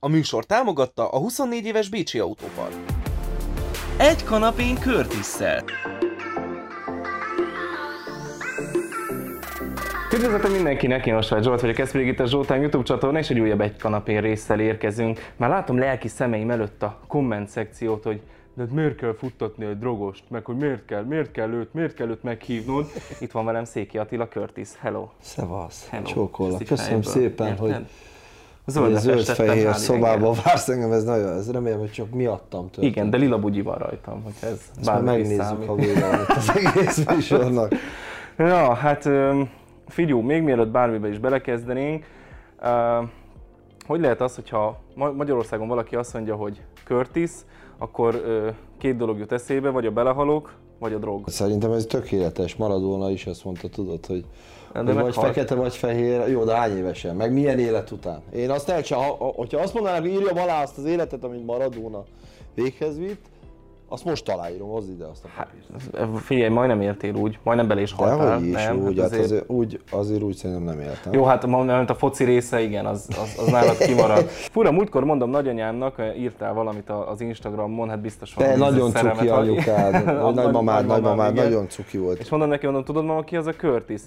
A műsor támogatta a 24 éves Bécsi Autópart. Egy kanapén Curtis-szel. Üdvözletem mindenkinek, én Osvágy Zsolt vagyok, ez pedig itt a Zsoltán YouTube csatorna, és egy újabb egy kanapén résszel érkezünk. Már látom lelki szemeim előtt a komment szekciót, hogy de miért kell futtatni egy drogost, meg hogy miért kell, miért kell őt, miért kell őt meghívnod. Itt van velem Széki Attila Curtis, hello. Szevasz, Hello. csókollak. Köszönöm szépen, érted? hogy Zöld festettem, fehér szobában vársz engem, ez nagyon, ez remélem, hogy csak miattam történt. Igen, de lila bugyi van rajtam, hogy ez Ezt bármi megnézzük, számít. van itt az egész műsornak. Ja, hát figyú, még mielőtt bármibe is belekezdenénk, hogy lehet az, hogyha Ma- Magyarországon valaki azt mondja, hogy Curtis, akkor két dolog jut eszébe, vagy a belehalók, vagy a drog. Szerintem ez tökéletes. Maradona is azt mondta, tudod, hogy, De vagy meghalt. fekete, vagy fehér. Jó, de hány évesen? Meg milyen élet után? Én azt el sem, ha, ha- hogyha azt mondanák, hogy írjam alá azt az életet, amit Maradona véghez vitt, azt most aláírom, hozd ide azt a papírt. Figyelj, majdnem éltél úgy, majdnem bele is haltál. Dehogy is, nem? úgy, Hát hát azért, úgy, azért úgy szerintem nem éltem. Jó, hát mert a foci része, igen, az, az, az nálad kimarad. Fura, múltkor mondom nagyanyámnak, eh, írtál valamit az Instagramon, hát biztos Te valami nagyon cuki anyukád, nagymamád, nagymamád nagyon cuki volt. És mondom neki, mondom, tudod mama ki az a Curtis?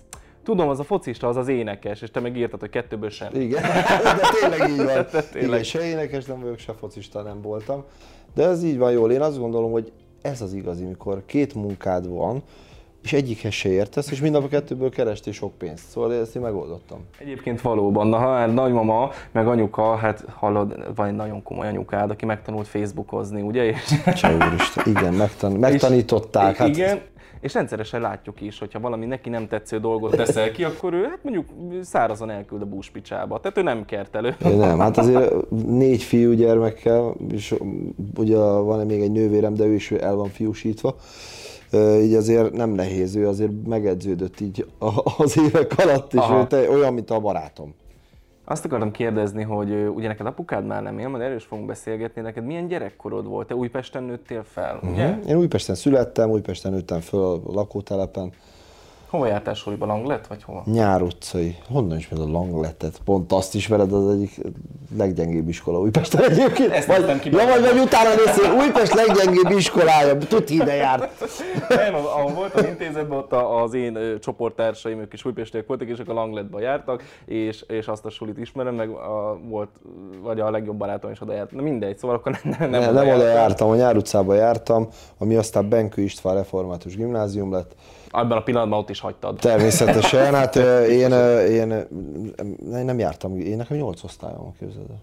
Tudom, az a focista, az az énekes, és te meg írtad, hogy kettőből sem. Igen, de tényleg így van. tényleg. Igen, se énekes nem vagyok, se focista nem voltam. De ez így van jól. Én azt gondolom, hogy ez az igazi, mikor két munkád van, és egyikhez se értesz, és mind a kettőből kerestél sok pénzt. Szóval ezt én megoldottam. Egyébként valóban, na hát nagymama, meg anyuka, hát hallod, van egy nagyon komoly anyukád, aki megtanult Facebookozni, ugye? És, úristen, igen, megtan- megtanították. Hát, Igen, és rendszeresen látjuk is, hogyha valami neki nem tetsző dolgot teszel ki, akkor ő hát mondjuk szárazon elküld a búspicsába. Tehát ő nem kert elő. Ja, nem, hát azért négy fiúgyermekkel, és ugye van még egy nővérem, de ő is el van fiúsítva. Így azért nem nehéz, ő azért megedződött így az évek alatt, és Aha. ő te, olyan, mint a barátom. Azt akartam kérdezni, hogy ugye neked apukád már nem él, majd erről is fogunk beszélgetni, neked milyen gyerekkorod volt? Te Újpesten nőttél fel, ugye? Én Újpesten születtem, Újpesten nőttem föl a lakótelepen. Hova jártál suliba, Langlet, vagy hova? Nyár utcai. Honnan ismered a Langletet? Pont azt ismered, az egyik leggyengébb iskola Újpesten egyébként. Ezt vagy, ki ja, vagy, vagy utána nézzél, Újpest leggyengébb iskolája, tuti ide járt. Nem, ahol voltam intézetben, ott az én csoporttársaim, ők is újpestiek voltak, és ők a Langletba jártak, és, és azt a sulit ismerem, meg a, volt, vagy a legjobb barátom is oda járt. Na mindegy, szóval akkor nem, nem, Nem, nem oda jártam, a Nyár utcába jártam, ami aztán Benkő István Református Gimnázium lett. Abban a pillanatban ott is hagytad. Természetesen, hát én, én ö, nem- nem jártam, én nekem 8 osztályom, képzeld el.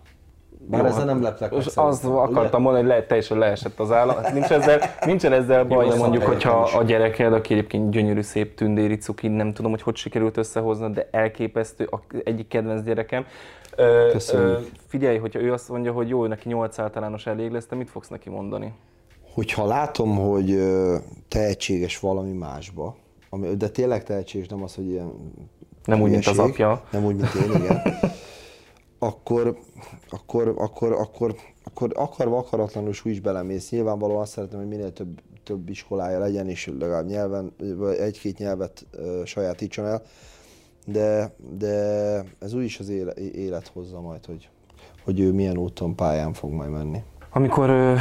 Bár Jó, ezzel hát nem leptek meg azt akartam mondani, hogy le, teljesen leesett az állam. Hát nincs ezzel, nincsen ezzel baj, de Jó, mondjuk, hogyha helyeken a gyereked, aki egyébként gyönyörű, szép tündéri cuki, nem tudom, hogy hogy sikerült összehoznod, de elképesztő, a egyik kedvenc gyerekem. Ö, figyelj, hogyha ő azt mondja, hogy jó, neki 8 általános elég lesz, te mit fogsz neki mondani? Hogyha látom, hogy tehetséges valami másba, ami, de tényleg tehetséges, nem az, hogy ilyen Nem úgy, mint az apja. Nem úgy, mint én, igen. akkor, akkor, akkor, akkor, akkor akarva akaratlanul is úgy is belemész. Nyilvánvalóan azt szeretném, hogy minél több, több iskolája legyen, és legalább nyelven, egy-két nyelvet ö, sajátítson el, de, de ez úgyis az éle, élet hozza majd, hogy, hogy ő milyen úton, pályán fog majd menni. Amikor ö,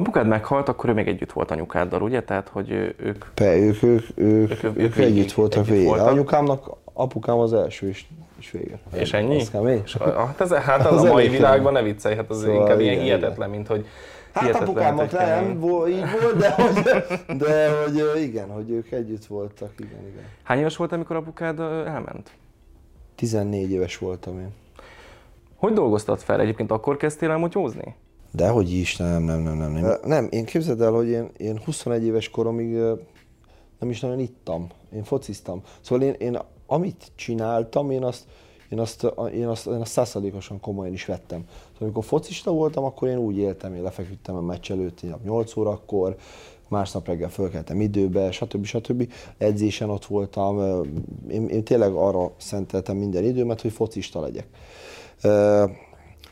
apukád meghalt, akkor ő még együtt volt anyukáddal, ugye? Tehát, hogy ők Pe, ők, ők, ők, Ők- ők, ők együtt voltak együtt végig. voltak. Anyukámnak, apukám az első, és, és vége. És ennyi? Azt kell még? És, hát, ez, hát az, Az a mai világban ne viccelj, hát az Szóval inkább ilyen igen, hihetetlen, mint hogy Hát apukámnak nem, vo- így volt, de hogy, de hogy igen, hogy ők együtt voltak, igen, igen. Hány éves volt, amikor apukád elment? 14 éves voltam én. Hogy dolgoztad fel? Egyébként akkor kezdtél el motyózni? De hogy is, nem, nem, nem, nem. Nem, nem én képzeld el, hogy én, én 21 éves koromig nem is nagyon ittam. Én fociztam. Szóval én, én amit csináltam, én azt, én azt, én azt, én azt százszerzékosan komolyan is vettem. Szóval amikor focista voltam, akkor én úgy éltem, én lefeküdtem a meccs előtt, én 8 órakor, másnap reggel fölkeltem időbe, stb. stb. Edzésen ott voltam. Én, én tényleg arra szenteltem minden időmet, hogy focista legyek.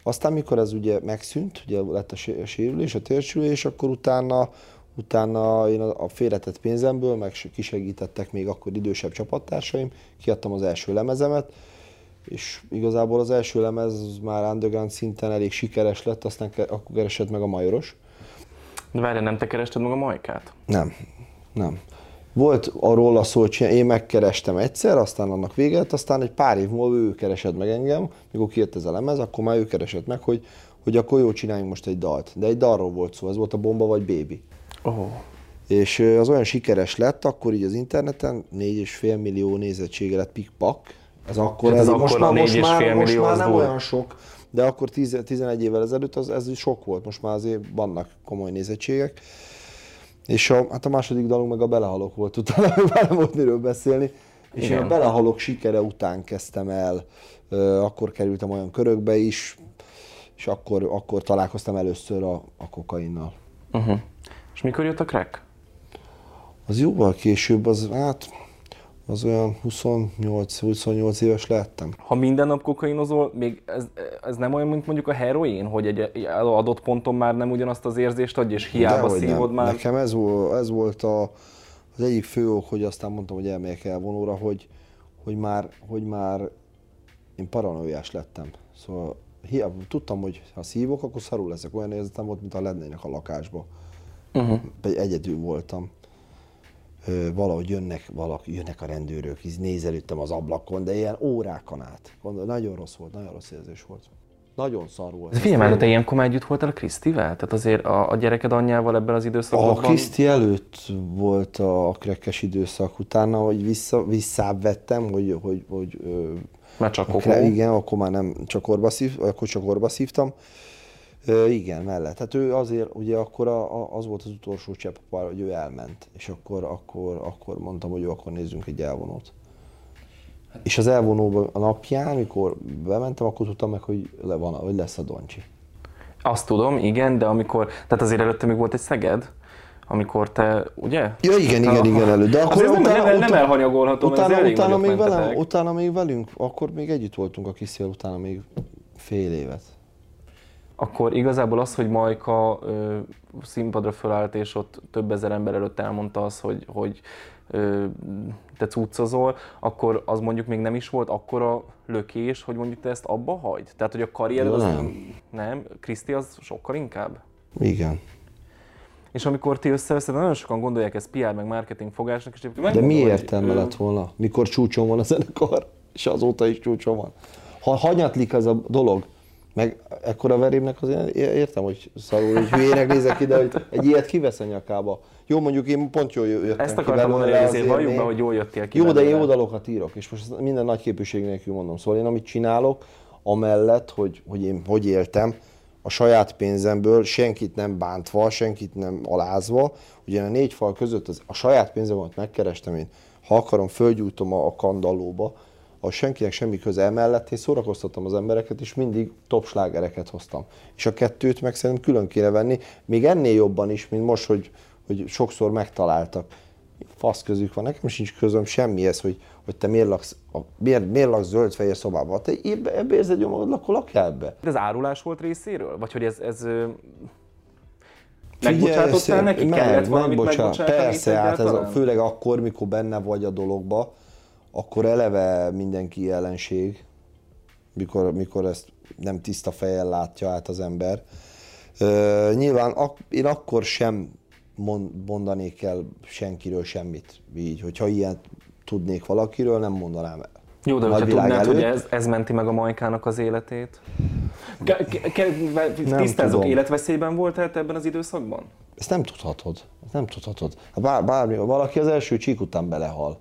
Aztán, mikor ez ugye megszűnt, ugye lett a sé- a sérülés, a térsülés, akkor utána, utána én a félretett pénzemből, meg se- kisegítettek még akkor idősebb csapattársaim, kiadtam az első lemezemet, és igazából az első lemez már underground szinten elég sikeres lett, aztán akkor keresett meg a Majoros. De várj, nem te kerested meg a majkát? Nem, nem. Volt arról a szó, hogy én megkerestem egyszer, aztán annak vége lett, aztán egy pár év múlva ő keresett meg engem, mikor kijött ez a lemez, akkor már ő keresett meg, hogy, hogy akkor jó, csináljunk most egy dalt. De egy dalról volt szó, ez volt a Bomba vagy Baby. Oh. És az olyan sikeres lett, akkor így az interneten 4,5 millió nézettsége lett pikpak. Ez akkor, Hát ez ez, akkor most, már, most, 4,5 már, most már nem durva. olyan sok, de akkor 10, 11 évvel ezelőtt az, ez sok volt, most már azért vannak komoly nézettségek. És a, hát a második dalunk meg a Belehalok volt utána, már nem volt miről beszélni. És én Igen. a Belehalok sikere után kezdtem el, akkor kerültem olyan körökbe is, és akkor, akkor találkoztam először a, a kokainnal. Uh-huh. És mikor jött a crack? Az jóval később, az hát az olyan 28-28 éves lettem. Ha minden nap kokainozol, még ez, ez nem olyan, mint mondjuk a heroin, hogy egy adott ponton már nem ugyanazt az érzést adja, és hiába Dehogy nem. szívod már. Nekem ez volt, ez volt a, az egyik fő ok, hogy aztán mondtam, hogy elmegyek elvonóra, hogy, hogy, már, hogy már én paranoiás lettem. Szóval hiába, tudtam, hogy ha szívok, akkor szarul leszek. Olyan érzetem volt, mint ha lennének a lakásba. Uh-huh. Egyedül voltam. Valahogy jönnek, valaki, jönnek a rendőrök, így nézelődtem az ablakon, de ilyen órákon át. Gondol, nagyon rossz volt, nagyon rossz érzés volt. Nagyon szar volt. De figyelj már, te ilyenkor már együtt voltál a Krisztivel? Tehát azért a, a gyereked anyjával ebben az időszakban? A Kriszti előtt volt a krekkes időszak, utána, hogy vissza, visszább vettem, hogy, hogy, hogy Már csak a kokó. kre, igen, akkor már nem csak orba szív, akkor csak orba szívtam. Ö, igen, mellett. Hát ő azért, ugye akkor a, a, az volt az utolsó csepp, hogy ő elment, és akkor, akkor, akkor mondtam, hogy jó, akkor nézzünk egy elvonót. És az elvonóban a napján, mikor bementem, akkor tudtam meg, hogy, le van, hogy lesz a Doncsi. Azt tudom, igen, de amikor, tehát azért előtte még volt egy Szeged, amikor te, ugye? Ja, igen, igen, igen, elő. De akkor Azért nem, utána, nem, utána, elhanyagolható, utána, elég utána, nagyot még velem, utána még velünk, akkor még együtt voltunk a Krisztivel, utána még fél évet. Akkor igazából az, hogy Majka ö, színpadra fölállt, és ott több ezer ember előtt elmondta az, hogy, hogy ö, te cuccozol, akkor az mondjuk még nem is volt akkora lökés, hogy mondjuk te ezt abba hagyd? Tehát, hogy a karriered az Nem. nem? Kriszti az sokkal inkább? Igen. És amikor ti összeveszed, nagyon sokan gondolják ezt PR meg marketing fogásnak, és De mi értelme lett volna, mikor csúcson van a zenekar, és azóta is csúcson van. Ha hanyatlik ez a dolog, meg ekkora verémnek azért értem, hogy szarul, hogy hülyének nézek ide, hogy egy ilyet kivesz a nyakába. Jó, mondjuk én pont jól jöttem Ezt ki akartam mondani, hogy azért valljuk be, én- hogy jól jöttél ki Jó, de én belőle. jó dalokat írok, és most minden nagy képűség nélkül mondom. Szóval én amit csinálok, amellett, hogy, hogy én hogy éltem, a saját pénzemből, senkit nem bántva, senkit nem alázva, ugye a négy fal között az, a saját pénzemet megkerestem én, ha akarom, fölgyújtom a, a kandallóba, a senkinek semmi köze emellett, én szórakoztattam az embereket, és mindig top slágereket hoztam. És a kettőt meg szerintem külön kéne venni, még ennél jobban is, mint most, hogy, hogy sokszor megtaláltak fasz közük van, nekem sincs közöm semmihez, hogy, hogy te miért laksz, a, miért, miért laksz zöld-fehér szobában. Te ebbe, ebbe érzed magad, akkor lakjál ebbe. Ez árulás volt részéről? Vagy hogy ez, ez megbocsátottál neki? meg- Kellett valamit megbocsátani? Persze, hát ez a, főleg akkor, mikor benne vagy a dologba, akkor eleve mindenki ellenség, mikor, mikor ezt nem tiszta fejjel látja át az ember. Ö, nyilván ak- én akkor sem mond, mondanék el senkiről semmit, így, hogyha ilyen tudnék valakiről, nem mondanám el. Jó, de hogyha tudnád, hogy előtt. ez, ez menti meg a Majkának az életét? Ke- ke- Tisztázok, életveszélyben voltál te ebben az időszakban? Ezt nem tudhatod. Ezt nem tudhatod. Ha bár, bármi, valaki az első csík után belehal.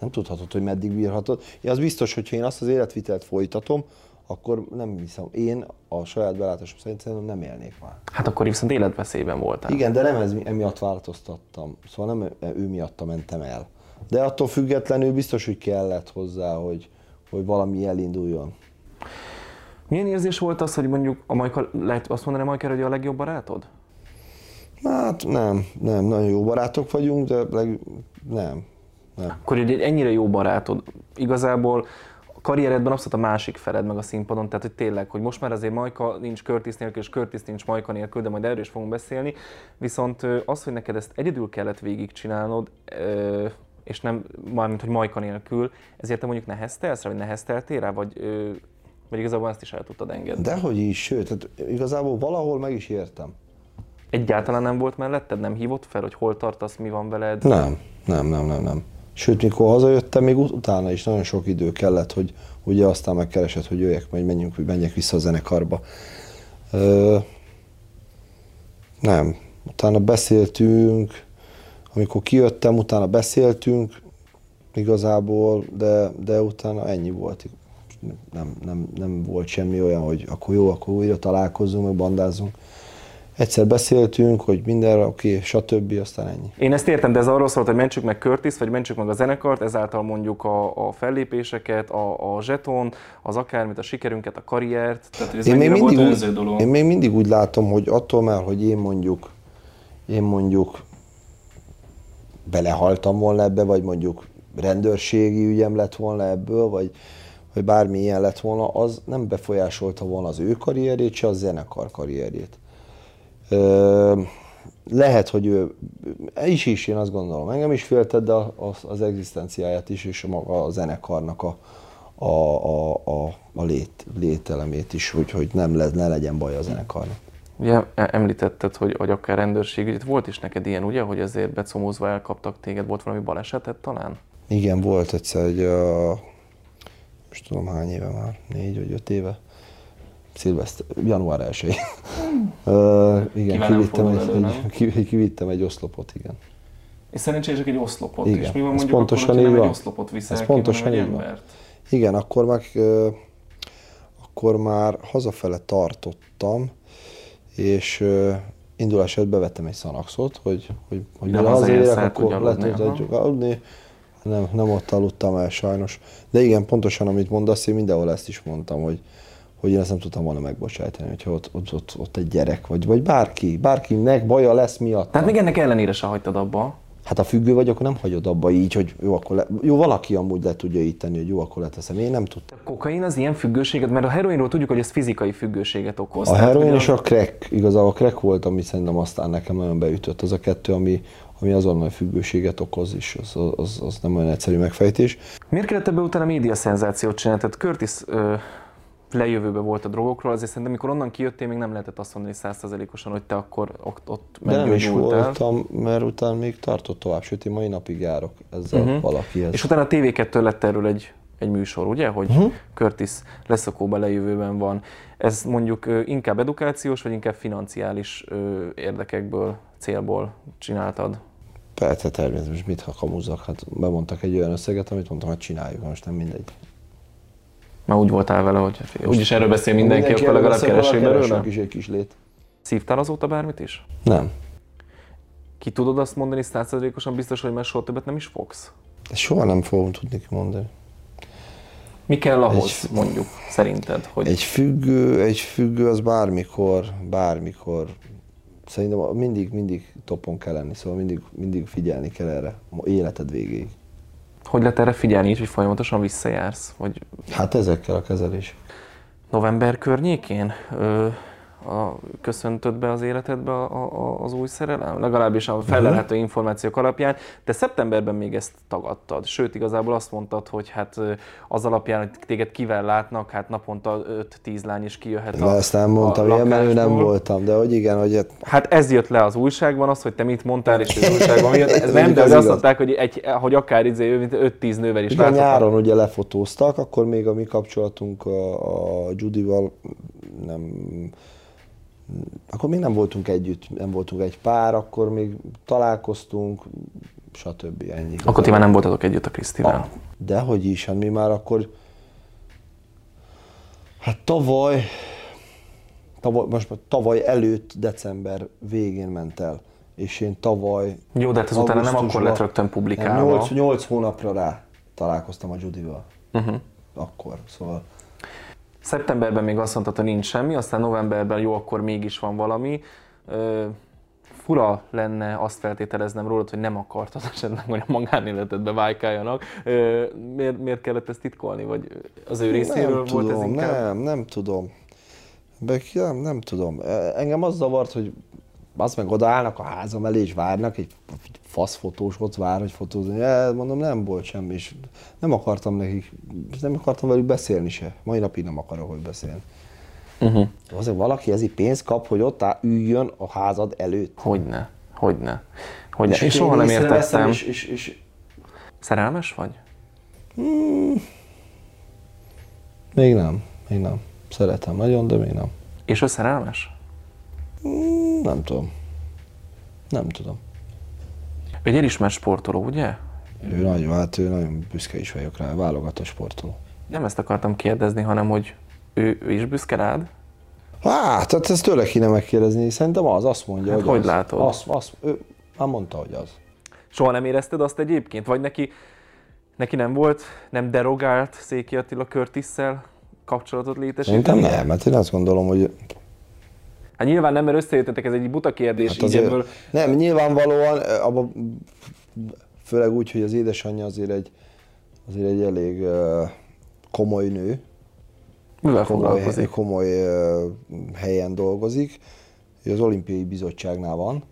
Nem tudhatod, hogy meddig bírhatod. Én az biztos, hogy én azt az életvitelt folytatom, akkor nem hiszem. Én a saját belátásom szerint szerintem nem élnék már. Hát akkor viszont életveszélyben voltál. Igen, de nem ez, emiatt változtattam. Szóval nem ő miatta mentem el. De attól függetlenül biztos, hogy kellett hozzá, hogy, hogy valami elinduljon. Milyen érzés volt az, hogy mondjuk a Majka, lehet azt mondani a Majkára, hogy a legjobb barátod? Hát nem, nem, nagyon jó barátok vagyunk, de leg, nem, nem. Akkor egy ennyire jó barátod, igazából a karrieredben abszolút a másik feled meg a színpadon, tehát hogy tényleg, hogy most már azért Majka nincs Curtis nélkül, és Curtis nincs Majka nélkül, de majd erről is fogunk beszélni, viszont az, hogy neked ezt egyedül kellett végigcsinálnod, és nem, mármint, hogy Majka nélkül, ezért te mondjuk neheztelsz rá, vagy nehezteltél rá, vagy, vagy igazából ezt is el tudtad engedni? Dehogy is, sőt, hát igazából valahol meg is értem. Egyáltalán nem volt melletted? Nem hívott fel, hogy hol tartasz, mi van veled? Nem, nem, nem, nem, nem. Sőt, mikor hazajöttem, még ut- utána is nagyon sok idő kellett, hogy ugye aztán megkeresett, hogy jöjjek, majd menjünk, hogy menjek vissza a zenekarba. Ö, nem. Utána beszéltünk, amikor kijöttem, utána beszéltünk igazából, de, de utána ennyi volt. Nem, nem, nem volt semmi olyan, hogy akkor jó, akkor újra találkozunk, meg bandázunk. Egyszer beszéltünk, hogy mindenre oké, stb. aztán ennyi. Én ezt értem, de ez arról szólt, hogy mentsük meg Curtis, vagy mentsük meg a zenekart, ezáltal mondjuk a, a fellépéseket, a, a zseton, az akármit, a sikerünket, a karriert. Tehát, hogy ez Én még, mindig volt úgy, dolog. én még mindig úgy látom, hogy attól már, hogy én mondjuk, én mondjuk belehaltam volna ebbe, vagy mondjuk rendőrségi ügyem lett volna ebből, vagy, vagy bármi ilyen lett volna, az nem befolyásolta volna az ő karrierjét, se a zenekar karrierjét. Lehet, hogy ő is is, én azt gondolom, engem is féltett, de az, az egzisztenciáját is, és a maga a zenekarnak a, a, a, a, a lét, lételemét is, hogy, hogy nem le, ne legyen baj a zenekarnak. Ugye e- említetted, hogy, hogy akár rendőrség, itt volt is neked ilyen, ugye, hogy azért becomózva elkaptak téged, volt valami balesetet talán? Igen, volt egyszer egy, uh, most tudom hány éve már, négy vagy öt éve, szilveszter, január 1 uh, igen, Kivel nem kivittem egy, egy, ki- kivittem egy oszlopot, igen. És szerencsések egy oszlopot, Igen, és mi van ez mondjuk pontosan akkor, így nem van. egy oszlopot viszel Ez ki, pontosan egy így van. Igen, akkor meg uh, akkor már hazafele tartottam, és uh, indulás előtt bevettem egy szanaxot, hogy, hogy, hogy mire hazaérek, akkor tudj le aludni, tudjuk aludni. Nem, nem ott aludtam el sajnos. De igen, pontosan amit mondasz, én mindenhol ezt is mondtam, hogy, hogy én ezt nem tudtam volna megbocsájtani, hogyha ott, ott, ott, ott egy gyerek, vagy, vagy bárki, bárkinek baja lesz miatt. Tehát még ennek ellenére se hagytad abba. Hát ha függő vagy, akkor nem hagyod abba így, hogy jó, akkor le, jó, valaki amúgy le tudja így tenni, hogy jó, akkor leteszem. Én nem tudtam. A kokain az ilyen függőséget, mert a heroinról tudjuk, hogy ez fizikai függőséget okoz. A Tehát, heroin és a crack, igazából a crack volt, ami szerintem aztán nekem nagyon beütött. Az a kettő, ami, ami azonnal függőséget okoz, és az, az, az nem olyan egyszerű megfejtés. Miért kellett ebből utána média szenzációt csinálni? Tehát Curtis ö, lejövőbe volt a drogokról, azért szerintem amikor onnan kijöttél, még nem lehetett azt mondani százszerzelékosan, hogy te akkor ott, ott De nem is voltam, mert utána még tartott tovább, sőt én mai napig járok ezzel uh-huh. valakihez. És utána a TV2 lett erről egy, egy műsor, ugye? Hogy uh-huh. Curtis leszakóban lejövőben van. Ez mondjuk inkább edukációs, vagy inkább financiális érdekekből, célból csináltad? Persze, természetesen, mit ha kamuzzak, hát bemondtak egy olyan összeget, amit mondtam, hogy csináljuk, most nem mindegy. Már úgy voltál vele, hogy úgyis erről beszél mindenki, akkor erről legalább keresünk belőle. is egy kis lét. Szívtál azóta bármit is? Nem. Ki tudod azt mondani százszerzelékosan biztos, hogy már soha többet nem is fogsz? Ezt soha nem fogom tudni kimondani. Mi kell ahhoz, mondjuk, szerinted, hogy Egy függő, egy függő az bármikor, bármikor, szerintem mindig, mindig topon kell lenni, szóval mindig, mindig figyelni kell erre, életed végéig. Hogy lehet erre figyelni, így, hogy folyamatosan visszajársz? Vagy Hát ezekkel a kezelés. november környékén ö, a, köszöntöd be az életedbe a, a, az új szerelem? Legalábbis a felelhető információk alapján. De szeptemberben még ezt tagadtad. Sőt, igazából azt mondtad, hogy hát az alapján, hogy téged kivel látnak, hát naponta 5-10 lány is kijöhet De a, ezt nem mondtam, ilyen menő nem voltam, de hogy igen, hogy hát Hát ez jött le az újságban, az, hogy te mit mondtál, és az újságban jött. Ez nem, de Ez azt mondták, hogy, egy, hogy akár izé, ő, mint 5-10 nővel is igen, nyáron ugye lefotóztak, akkor még a mi kapcsolatunk a, a Judival nem, akkor még nem voltunk együtt, nem voltunk egy pár, akkor még találkoztunk, stb. Ennyi. Akkor ti már nem voltatok együtt a Krisztivel. Ah, dehogy is, hát mi már akkor... Hát tavaly, tavaly, most tavaly előtt, december végén ment el. És én tavaly... Jó, de hát ez utána nem akkor lett rögtön publikálva. 8, 8 hónapra rá találkoztam a Judival. Uh-huh. Akkor, szóval... Szeptemberben még azt mondtad, hogy nincs semmi, aztán novemberben jó, akkor mégis van valami. Ö, fura lenne azt feltételeznem rólad, hogy nem akartad esetleg, hogy a magánéletedbe vájkáljanak. Ö, miért, miért kellett ezt titkolni? Vagy az ő részéről nem volt tudom, ez inkább? Nem, nem tudom. Be, nem, nem tudom. E, Engem az zavart, hogy az meg odaállnak a házam elé, és várnak, egy faszfotós ott vár, hogy fotózni. Ja, mondom, nem volt semmi, és nem akartam nekik, nem akartam velük beszélni se. Mai napig nem akarok, hogy beszélni. Uh-huh. Azért valaki ezért pénzt kap, hogy ott áll, üljön a házad előtt. Hogyne, hogyne. Hogyne. És Én soha nem értettem. És, és, és Szerelmes vagy? még nem, még nem. Szeretem nagyon, de még nem. És ő szerelmes? Nem tudom. Nem tudom. Egy elismert sportoló, ugye? Ő nagyon, hát ő nagyon büszke is vagyok rá, válogatott sportoló. Nem ezt akartam kérdezni, hanem hogy ő, ő is büszke rád? Hát, tehát ezt tőle kéne megkérdezni, szerintem az, azt mondja, Hát hogy, hogy az. látod? Azt, azt, ő már mondta, hogy az. Soha nem érezted azt egyébként? Vagy neki, neki nem volt, nem derogált Széki Attila Curtis-szel kapcsolatot létesíteni? Szerintem nem, mert én azt gondolom, hogy Hát nyilván nem, mert összejöttetek, ez egy buta kérdés, hát azért, ebből. nem, nyilvánvalóan, abba, főleg úgy, hogy az édesanyja azért egy, azért egy elég komoly nő, Mivel komoly, foglalkozik? komoly helyen dolgozik, az olimpiai bizottságnál van.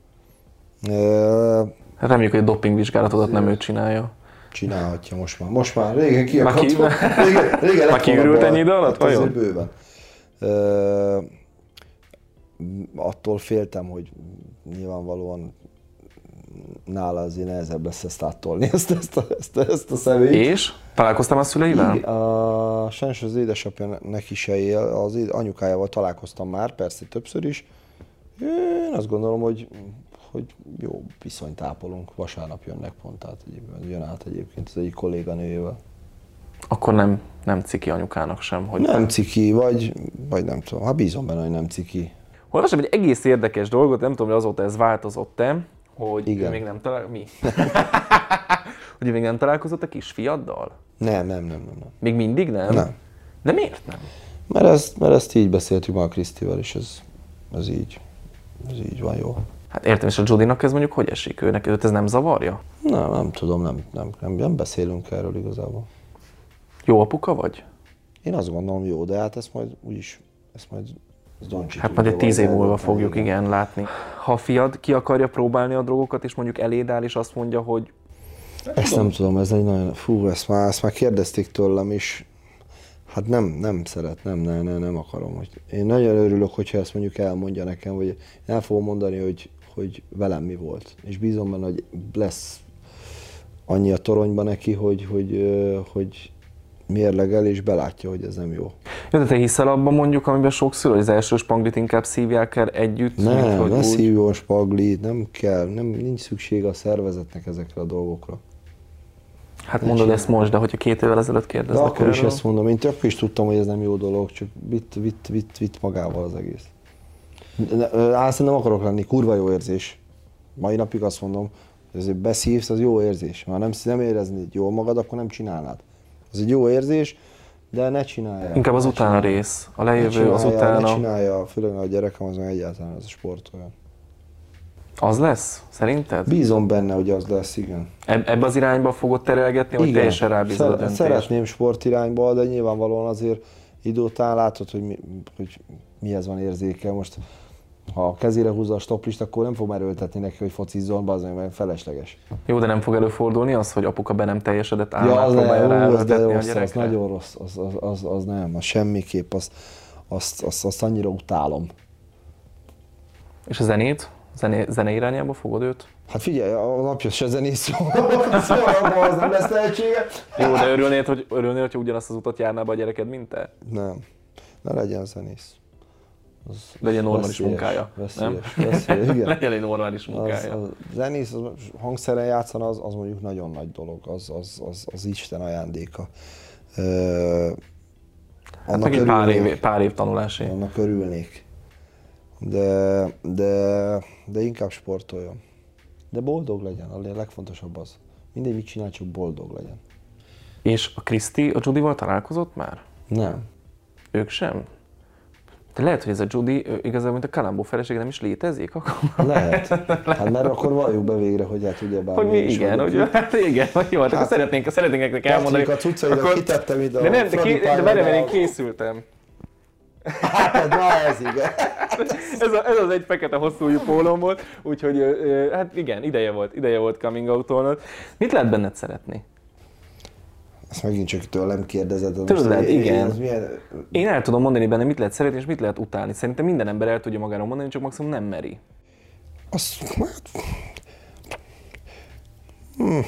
Eh, Hát reméljük, hogy a dopingvizsgálatot nem ő csinálja. Csinálhatja most már. Most már régen kiakadt. Már ki- régen, régen Már lett volna kiürült ennyi idő alatt, Hát azért bőven. Attól féltem, hogy nyilvánvalóan nála azért nehezebb lesz ezt áttolni, ezt, ezt, a, ezt, ezt a személyt. És? Találkoztam a szüleivel? A, sajnos az édesapja neki se él, az éd- anyukájával találkoztam már, persze többször is. Én azt gondolom, hogy, hogy jó viszonyt ápolunk, vasárnap jönnek pont, tehát egyébként jön át egyébként az egyik kolléganőjével. Akkor nem, nem ciki anyukának sem, hogy Nem ciki, vagy, vagy nem tudom, hát bízom benne, hogy nem ciki. Olvastam egy egész érdekes dolgot, nem tudom, hogy azóta ez változott-e, hogy Igen. még nem talál... Mi? hogy még nem találkozott a kisfiaddal? Nem, nem, nem, nem, nem. Még mindig nem? Nem. De miért nem? Mert ezt, mert ezt így beszéltük már a Krisztivel, és ez, ez így, ez így van jó. Hát értem, és a Judynak ez mondjuk hogy esik? Őnek őt ez nem zavarja? Nem, nem tudom, nem, nem, nem, nem beszélünk erről igazából. Jó apuka vagy? Én azt gondolom jó, de hát ezt majd úgyis, ezt majd Doncsi Hát egy tíz év múlva fogjuk igen látni. Ha a fiad ki akarja próbálni a drogokat, és mondjuk eléd áll, és azt mondja, hogy Ezt nem tudom, ez egy nagyon, fú, ezt már, ezt már kérdezték tőlem is. Hát nem, nem szeret, nem, nem, nem, nem akarom. Hogy én nagyon örülök, hogyha ezt mondjuk elmondja nekem, vagy el fogom mondani, hogy, hogy velem mi volt. És bízom benne, hogy lesz annyi a toronyban neki, hogy, hogy, hogy mérlegel és belátja, hogy ez nem jó. Jó, de te hiszel abban mondjuk, amiben sok szülő, hogy az első spanglit inkább szívják el együtt, mint Nem, hogy ne úgy. szívjon spaglit, nem kell, nem, nincs szükség a szervezetnek ezekre a dolgokra. Hát mondod ezt most, de hogyha két évvel ezelőtt De kérdeznek akkor is ezt mondom, én akkor is tudtam, hogy ez nem jó dolog, csak vitt, vitt, vitt, vitt magával az egész. Álszínűleg nem akarok lenni, kurva jó érzés. Mai napig azt mondom, hogy beszívsz, az jó érzés. Ha nem, nem éreznéd jól magad, akkor nem csinálnád. Az egy jó érzés, de ne csinálja. Inkább az utána csinálja. rész, a lejövő, az csinálja, Ne utána. csinálja, főleg a gyerekem az egyáltalán ez a sport olyan. Az lesz? Szerinted? Bízom benne, hogy az lesz, igen. Eb- ebbe az irányba fogod terelgetni, vagy teljesen rábízod a Szer- döntést? Szeretném sportirányba, de nyilvánvalóan azért idő után látod, hogy, mi, hogy mihez van érzéke. Most ha a kezére húzza a stoplist, akkor nem fog erőltetni neki, hogy focizzon, bazdmeg, mert felesleges. Jó, de nem fog előfordulni az, hogy apuka be nem teljesedett Ja, álmát az, próbálja ne, az de rossz, az nagyon rossz, az, az, az, az nem, az semmiképp, azt, azt, azt, azt annyira utálom. És a zenét? Zené, zene irányába fogod őt? Hát figyelj, a napja se zenész, szóval az nem lesz tehetsége. Jó, de örülnéd, hogy, örülnéd, hogyha ugyanazt az utat járná be a gyereked, mint te? Nem, ne legyen zenész. Az Legyen normális veszélyes, munkája, nem? Veszélyes, veszélyes, igen. Legyen egy normális Az, munkája. az zenész, az hangszeren játszana, az, az mondjuk nagyon nagy dolog, az, az, az, az Isten ajándéka. Ö, Hát meg egy pár év, pár év tanulási. annak örülnék. De, de, de inkább sportoljon. De boldog legyen, a legfontosabb az. Mindegy, mit csinál, csak boldog legyen. És a Kriszti a Judival találkozott már? Nem. Ők sem? De lehet, hogy ez a Judy igazából, mint a Kalambó felesége nem is létezik? Akkor Lehet. Hát mert akkor valljuk be végre, hogy hát ugye bár hogy mi igen, hogy hát igen, vagy jó, hát akkor Hát- szeretnénk, szeretnénk nektek elmondani. A cuccaidat kitettem ide De nem, de, Fradi de én készültem. Hát, na ez igen. ez, a, ez az egy fekete hosszújú pólom volt, úgyhogy hát igen, ideje volt, ideje volt coming out Mit lehet benned szeretni? Ezt megint csak tőlem kérdezed. most Tőled, én- igen. ez milyen- Én el tudom mondani benne, mit lehet szeretni és mit lehet utálni. Szerintem minden ember el tudja magáról mondani, csak maximum nem meri. Azt, hát, Hmm.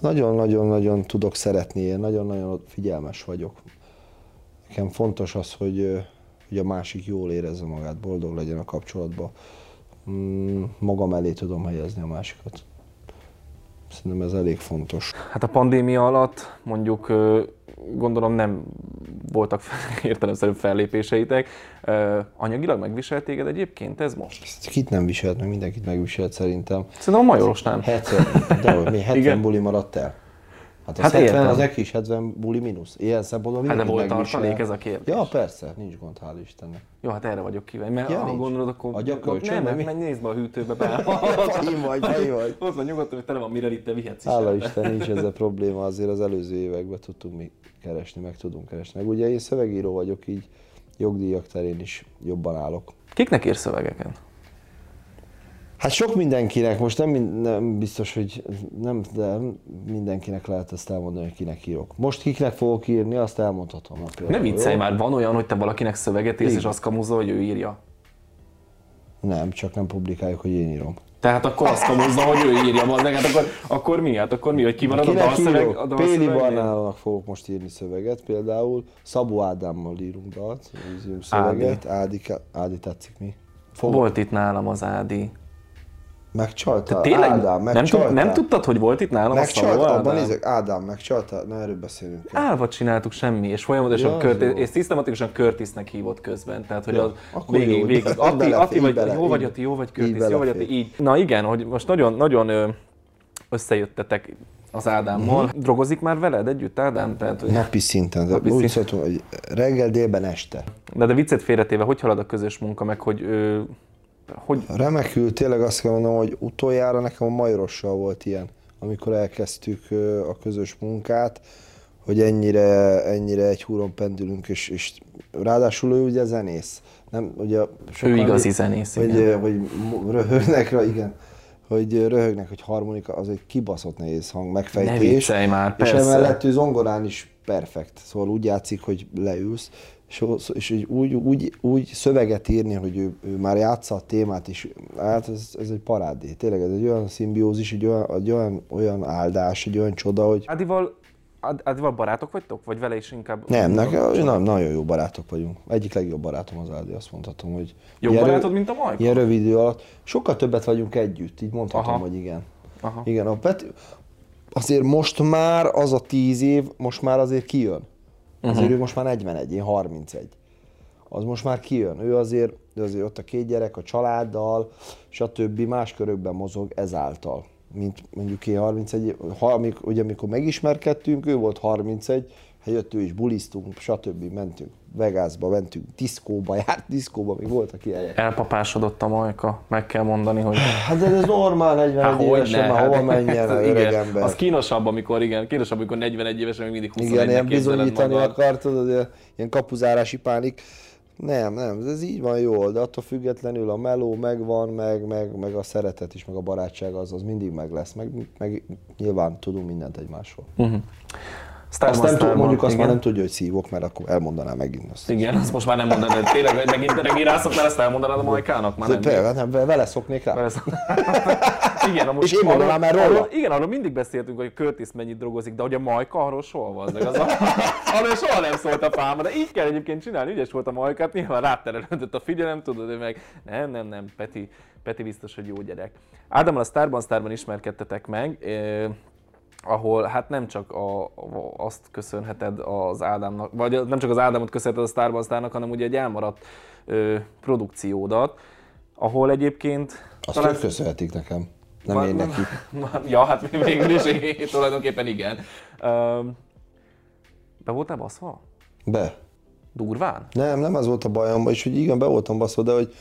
nagyon-nagyon-nagyon tudok szeretni, én nagyon-nagyon figyelmes vagyok. Nekem fontos az, hogy, hogy a másik jól érezze magát, boldog legyen a kapcsolatban. Mm, Magam elé tudom helyezni a másikat. Szerintem ez elég fontos. Hát a pandémia alatt mondjuk gondolom nem voltak értelemszerű fellépéseitek. Anyagilag megviselt téged egyébként ez most? Ezt kit nem viselt, meg mindenkit megviselt szerintem. Szerintem a majoros nem. 70, de mi 70 Igen. buli maradt el. Hát Hát hát 70 értem. az neki is 70 buli mínusz. Ilyen szempontból Hát de volt tartalék, ez a kérdés. Ja, persze, nincs gond, hál' Istennek. Jó, hát erre vagyok kíváncsi, mert Ja, ha nincs. gondolod, akkor... Adja akkor kölcsön, nem, mi? menj, nézd be a hűtőbe be. Én vagy, én vagy. Ott van nyugodtan, hogy tele van mire itt te vihetsz is. Hála. Isten, nincs ezzel probléma, azért az előző években tudtunk mi keresni, meg tudunk keresni. Meg ugye én szövegíró vagyok, így jogdíjak terén is jobban állok. Kiknek ír szövegeken? Hát sok mindenkinek, most nem, nem biztos, hogy nem, de mindenkinek lehet ezt elmondani, hogy kinek írok. Most kiknek fogok írni, azt elmondhatom. Ne viccelj már, van olyan, hogy te valakinek szöveget írsz, és Igen. azt kamuzol, hogy ő írja. Nem, csak nem publikáljuk, hogy én írom. Tehát akkor azt kamuzza, hogy ő írja, van, hát akkor, akkor mi? Hát akkor mi, hogy kimarad a Kinek dalszöveg? írok? A Péli dalszövegnél? Barnának fogok most írni szöveget, például Szabó Ádámmal írunk dalt, írunk szöveget. Ádi, Ádi tetszik mi? Fogok. Volt itt nálam az Ádi. Megcsaltál? Tényleg? Ádám, nem, megcsaltál? nem tudtad, hogy volt itt nálam a Megcsalt, Szabó abban Ádám? nézek, Ádám, megcsaltál? Na erről beszélünk. Álva csináltuk semmi, és folyamatosan Ja, Curtis, és szisztematikusan Curtisnek hívott közben. Tehát, hogy Ja, az végig, jó, végig, Ati, belefér, így vagy, bele- jó vagy Ati, jó vagy Curtis, jó vagy. Ati, így. Na igen, hogy most nagyon, nagyon összejöttetek az Ádámmal. Mhm. Drogozik már veled együtt, Ádám? Tehát, hogy... Napi szinten, de Napi úgy szinten. szóltam, hogy reggel, délben, este. De, de viccet félretéve, hogy halad a közös munka, meg hogy, ö, hogy Remekül, tényleg azt kell mondanom, hogy utoljára nekem a Majorossal volt ilyen, amikor elkezdtük a közös munkát, hogy ennyire, ennyire egy húron pendülünk, és, és ráadásul ő ugye zenész. Nem, ugye ő igazi zenész. hogy, igen. hogy mu- röhögnek, rá, igen, hogy röhögnek, hogy harmonika, az egy kibaszott nehéz hang, megfejtés. Ne már, És persze. emellett ő zongorán is perfekt, szóval úgy játszik, hogy leülsz, és, és úgy, úgy, úgy szöveget írni, hogy ő, ő már játsza a témát, és hát ez, ez egy parádé. Tényleg ez egy olyan szimbiózis, egy olyan, egy olyan, olyan áldás, egy olyan csoda, hogy Ádival, Ád- Ádival barátok vagytok? Vagy vele is inkább? nem, nekem nem, nagyon jó barátok vagyunk. Egyik legjobb barátom az Ádi, azt mondhatom, hogy... Jobb barátod, mint a Majka? Ilyen rövid idő alatt. Sokkal többet vagyunk együtt, így mondhatom, Aha. hogy igen. Aha. Igen, a Peti, azért most már az a tíz év, most már azért kijön. Azért ő most már 41, én 31. Az most már kijön. Ő azért, ő azért ott a két gyerek, a családdal, stb. más körökben mozog ezáltal. Mint mondjuk én 31, év- ha, amikor, ugye amikor megismerkedtünk, ő volt 31, hát jött ő is, buliztunk, stb. mentünk Vegasba, mentünk diszkóba, járt diszkóba, még voltak ilyenek. Elpapásodott a Majka, meg kell mondani, hogy... Hát ez normál, 41 évesen, már hova menjen a öreg igen, ember. Az kínosabb, amikor igen, kínosabb, amikor 41 évesen még mindig 21 Igen, ilyen bizonyítani magad. akar, tudod, ilyen- kapuzárási pánik. Nem, nem, ez így van jól, de attól függetlenül a meló megvan, meg, meg, meg a szeretet is, meg a barátság az, az mindig meg lesz, meg, meg nyilván tudunk mindent egymásról. Starman, Azt nem tud, mondjuk azt igen. már nem tudja, hogy szívok, mert akkor elmondaná megint azt. Igen, azt most már nem mondanád, tényleg, hogy megint megint rászoktál, ezt elmondanád a Majkának? Már nem. például, nem, vele szoknék rá. Mert ez- igen, amúgy És én mondanám el róla. igen, arról mindig beszéltünk, hogy Curtis mennyit drogozik, de hogy a Majka arról soha van. Az a, arról soha nem szólt a fáma, de így kell egyébként csinálni, ügyes volt a Majkát, nyilván ráterelődött a figyelem, tudod, ő meg nem, nem, nem, Peti, Peti biztos, hogy jó gyerek. Ádámmal a Starban Starban ismerkedtetek meg, ahol hát nem csak a, a, azt köszönheted az Ádámnak, vagy nem csak az Ádámot köszönheted a Starban Starnak, hanem ugye egy elmaradt ö, produkciódat, ahol egyébként Azt ők köszönhetik nekem, nem Ma- én nekik. ma- Ja, hát végül is én, tulajdonképpen igen. Öm, Be voltál baszva? Be. Durván? Nem, nem ez volt a bajom, és hogy igen, be voltam baszva, de hogy,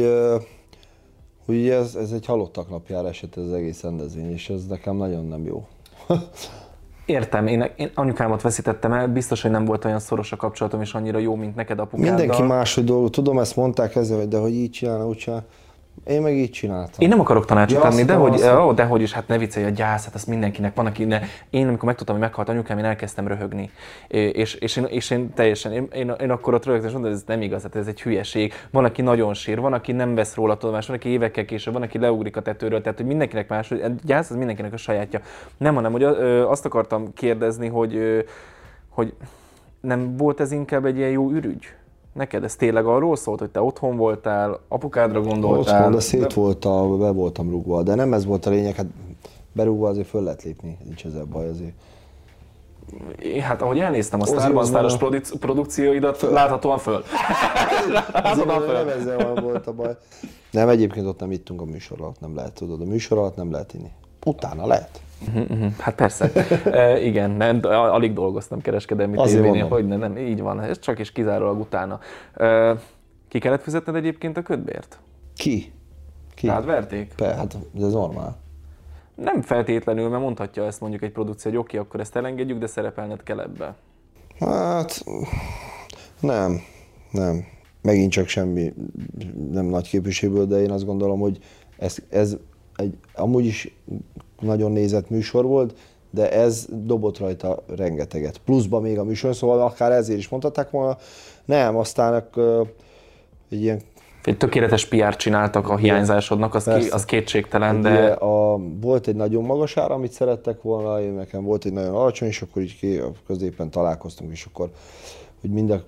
ö, hogy ugye ez, ez egy halottak napjára esett ez az egész rendezvény, és ez nekem nagyon nem jó. Értem, én, én anyukámat veszítettem el, biztos, hogy nem volt olyan szoros a kapcsolatom, és annyira jó, mint neked apukáddal. Mindenki máshogy dolgot, tudom, ezt mondták ezzel, de hogy így csinálna, úgy csinálna. Én meg így csináltam. Én nem akarok tanácsot Ja, azt adni, de hogy, azt ó, de hogy is, hát ne viccelj, a gyász, hát az mindenkinek van, aki ne. Én amikor megtudtam, hogy meghalt anyukám, én elkezdtem röhögni. És, és, én, és én teljesen, én, én, én akkor ott röhögtem, és mondtam, ez nem igaz, hát ez egy hülyeség. Van, aki nagyon sír, van, aki nem vesz róla tudomást, van, aki évekkel később, van, aki leugrik a tetőről, tehát hogy mindenkinek más, hogy a gyász az mindenkinek a sajátja. Nem, hanem hogy azt akartam kérdezni, hogy, hogy nem volt ez inkább egy ilyen jó ürügy? Neked ez tényleg arról szólt, hogy te otthon voltál, apukádra gondoltál? Otthon, de szét volt a, be voltam rúgva, de nem ez volt a lényeg, hát berúgva azért föl lehet lépni, nincs ezzel baj azért. Hát ahogy elnéztem a Starban Osbourne- Staros produc- produkcióidat, föl. láthatóan föl. Láthatóan nem föl. ezzel van volt a baj. Nem, egyébként ott nem ittunk a műsor alatt, nem lehet, tudod, a műsor alatt nem lehet inni. Utána lehet. Hát persze. e, igen, nem, alig dolgoztam kereskedelmi Azért tévénél, hogy ne, nem, így van, ez csak is kizárólag utána. E, ki kellett fizetned egyébként a ködbért? Ki? Ki? Rád verték? Pe, hát ez normál. Nem feltétlenül, mert mondhatja ezt mondjuk egy produkció, hogy oké, akkor ezt elengedjük, de szerepelned kell ebbe. Hát nem, nem. Megint csak semmi nem nagy képviségből, de én azt gondolom, hogy ez, ez egy amúgy is nagyon nézett műsor volt, de ez dobott rajta rengeteget. Pluszban még a műsor, szóval akár ezért is mondhatták volna. Nem, aztán egy ilyen Egy tökéletes PR csináltak a hiányzásodnak, az, ki, az kétségtelen, de ilyen, a, volt egy nagyon magas ára, amit szerettek volna, én nekem volt egy nagyon alacsony, és akkor így ki, középen találkoztunk, és akkor, hogy mind a,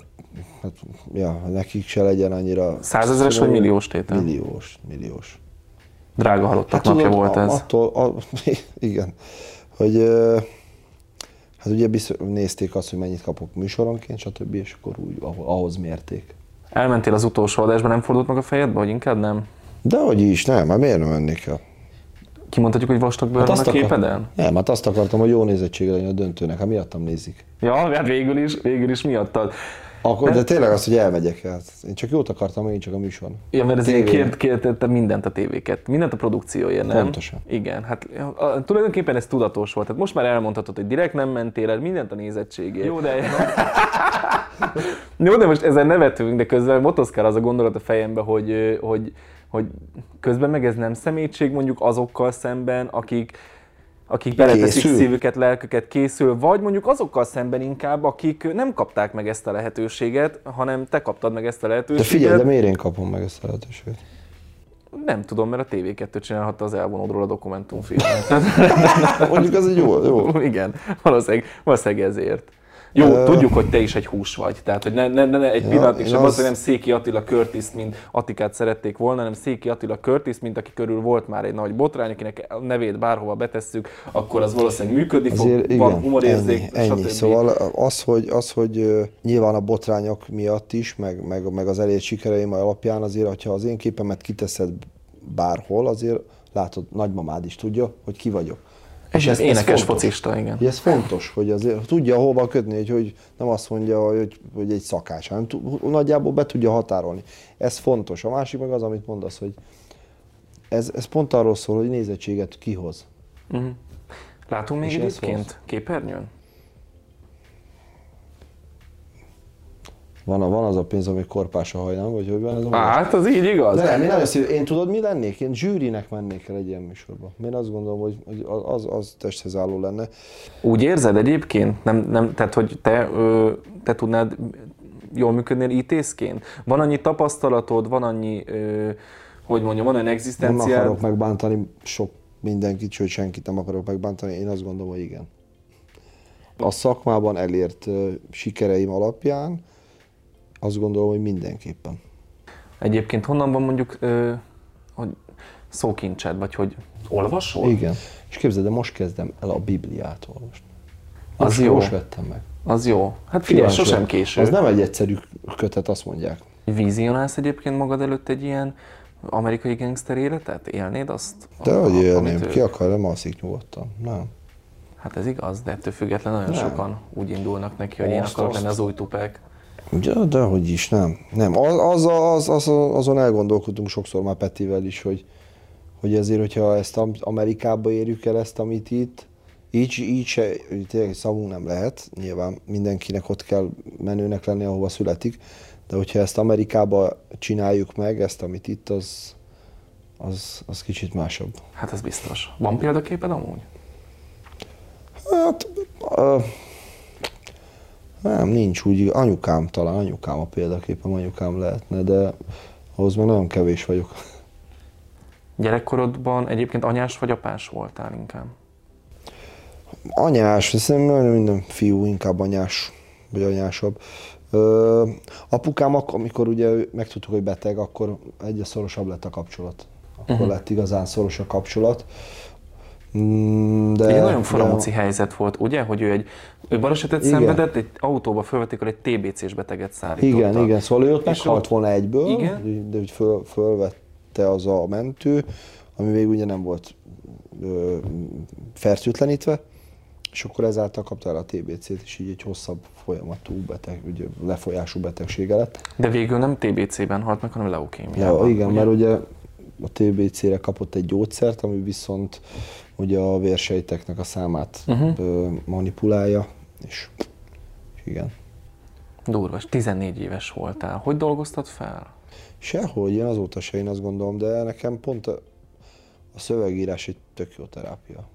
hát, ja, nekik se legyen annyira... Százezeres vagy milliós tétel? Milliós, milliós. Drága halottak napja tudod, volt ez. Attól, a, igen, hogy hát ugye biztos, nézték azt, hogy mennyit kapok műsoronként, stb., és akkor úgy ahhoz, mérték. Elmentél az utolsó adásba, nem fordult meg a fejedbe, hogy inkább nem? De hogy is, nem, hát miért nem mennék el? Kimondhatjuk, hogy vastag bőr van a akar- képeden? Nem, hát azt akartam, hogy jó nézettsége legyen a döntőnek, hát miattam nézik. Ja, hát végül is, végül is miattad. Akkor, de tényleg az, hogy elmegyek, hát én csak jót akartam, megint csak a műsorn. Ja, mert ez ilyen Tévén. kért, kértettem mindent a tévéket, mindent a produkcióért, nem? Pontosan. Igen, hát a, a, tulajdonképpen ez tudatos volt. Tehát most már elmondhatod, hogy direkt nem mentél el, mindent a nézettségért. Jó, de... Jó, de most ezen nevetünk, de közben motoszkál az a gondolat a fejembe, hogy, hogy, hogy közben meg ez nem szemétség mondjuk azokkal szemben, akik, akik beleteszik Készül. szívüket, lelküket, készül, vagy mondjuk azokkal szemben inkább, akik nem kapták meg ezt a lehetőséget, hanem te kaptad meg ezt a De lehetőséget. figyelj, de miért én kapom meg ezt a lehetőséget? Nem tudom, mert a TV2 csinálhatta az elvonódról a dokumentumfilmet. Mondjuk az egy jó, jó. Igen, valószínűleg, valószínűleg ezért. Jó, Ö, tudjuk, hogy te is egy hús vagy. Tehát, hogy ne, ne, ne, ne egy pillanatig én sem az- az, hogy nem Széki Attila curtis mint Attikát szerették volna, hanem Széki Attila Curtis, mint aki körül volt már egy nagy botrány, akinek nevét bárhova betesszük, akkor az valószínűleg működni Azért fog, van igen, humorérzék, ennyi, ennyi. stb. Szóval az, hogy, az, hogy nyilván a botrányok miatt is, meg, meg, meg az elért sikereim alapján azért, hogyha az én képemet kiteszed bárhol, azért látod, nagymamád is tudja, hogy ki vagyok. És ez, énekes fontos. focista, igen. Hogy ez fontos, hogy azért tudja hova kötni, hogy, hogy nem azt mondja, hogy, hogy egy szakács, hanem nagyjából be tudja határolni. Ez fontos. A másik meg az, amit mondasz, hogy ez, ez pont arról szól, hogy nézettséget kihoz. Mhm. Látunk még És ez egyébként képernyőn? Van, a, van az a pénz, ami korpás a hajnam, vagy hogy van ez a Á, Hát, az így igaz. De nem, én nagyon szív, én tudod, mi lennék? Én zsűrinek mennék el egy ilyen műsorba. Én azt gondolom, hogy, hogy az, az testhez álló lenne. Úgy érzed egyébként? Nem, nem, tehát, hogy te, ö, te tudnád jól működni ítészként? Van annyi tapasztalatod, van annyi, ö, hogy mondjam, van olyan Nem egzisztenciád? akarok megbántani sok mindenkit, sőt senkit nem akarok megbántani. Én azt gondolom, hogy igen. A szakmában elért ö, sikereim alapján azt gondolom, hogy mindenképpen. Egyébként honnan van mondjuk ö, hogy szókincsed, vagy hogy olvasol? Igen. És képzeld, de most kezdem el a Bibliát olvasni. Az Most, jó. most vettem meg. Az jó. Hát figyelj, Kíváncsi sosem késő. Az nem egy egyszerű kötet, azt mondják. Vizionálsz egyébként magad előtt egy ilyen amerikai gangster életet? Élnéd azt? De hogy élném, ő- ki akar, nem alszik nyugodtan. Nem. Hát ez igaz, de ettől függetlenül nagyon Nem. sokan úgy indulnak neki, hogy én Azt, akarok azt. lenni az új tupek. Ja, de hogy is, nem. Nem, az, az, az, az, azon elgondolkodtunk sokszor már Petivel is, hogy, hogy ezért, hogyha ezt Am- Amerikába érjük el ezt, amit itt, így, így se, tényleg szavunk nem lehet, nyilván mindenkinek ott kell menőnek lenni, ahova születik, de hogyha ezt Amerikába csináljuk meg, ezt, amit itt, az, az, az kicsit másabb. Hát ez biztos. Van példaképed amúgy? Hát, uh, nem, nincs úgy, anyukám talán, anyukám a példaképem, anyukám lehetne, de ahhoz meg nagyon kevés vagyok. Gyerekkorodban egyébként anyás vagy apás voltál inkább? Anyás, szerintem minden fiú inkább anyás, vagy anyásabb. Ö, apukám, akkor, amikor ugye megtudtuk, hogy beteg, akkor egyre szorosabb lett a kapcsolat. Akkor uh-huh. lett igazán szoros a kapcsolat. Mm, de, egy nagyon faramúci de... helyzet volt, ugye, hogy ő egy ő balesetet igen. szenvedett, egy autóba fölvették, hogy egy TBC-s beteget szállítottak. Igen, igen, szóval ő ott meghalt volna egyből, igen? de hogy föl, fölvette az a mentő, ami még ugye nem volt ö, fertőtlenítve, és akkor ezáltal kapta el a TBC-t, és így egy hosszabb folyamatú beteg, ugye lefolyású betegsége lett. De végül nem TBC-ben halt meg, hanem leukémiában. Ja, igen, ugye? mert ugye a TBC-re kapott egy gyógyszert, ami viszont ugye a vérsejteknek a számát uh-huh. manipulálja, és, igen. Durva, 14 éves voltál. Hogy dolgoztad fel? Sehogy, én azóta se én azt gondolom, de nekem pont a, a szövegírás egy tök jó terápia.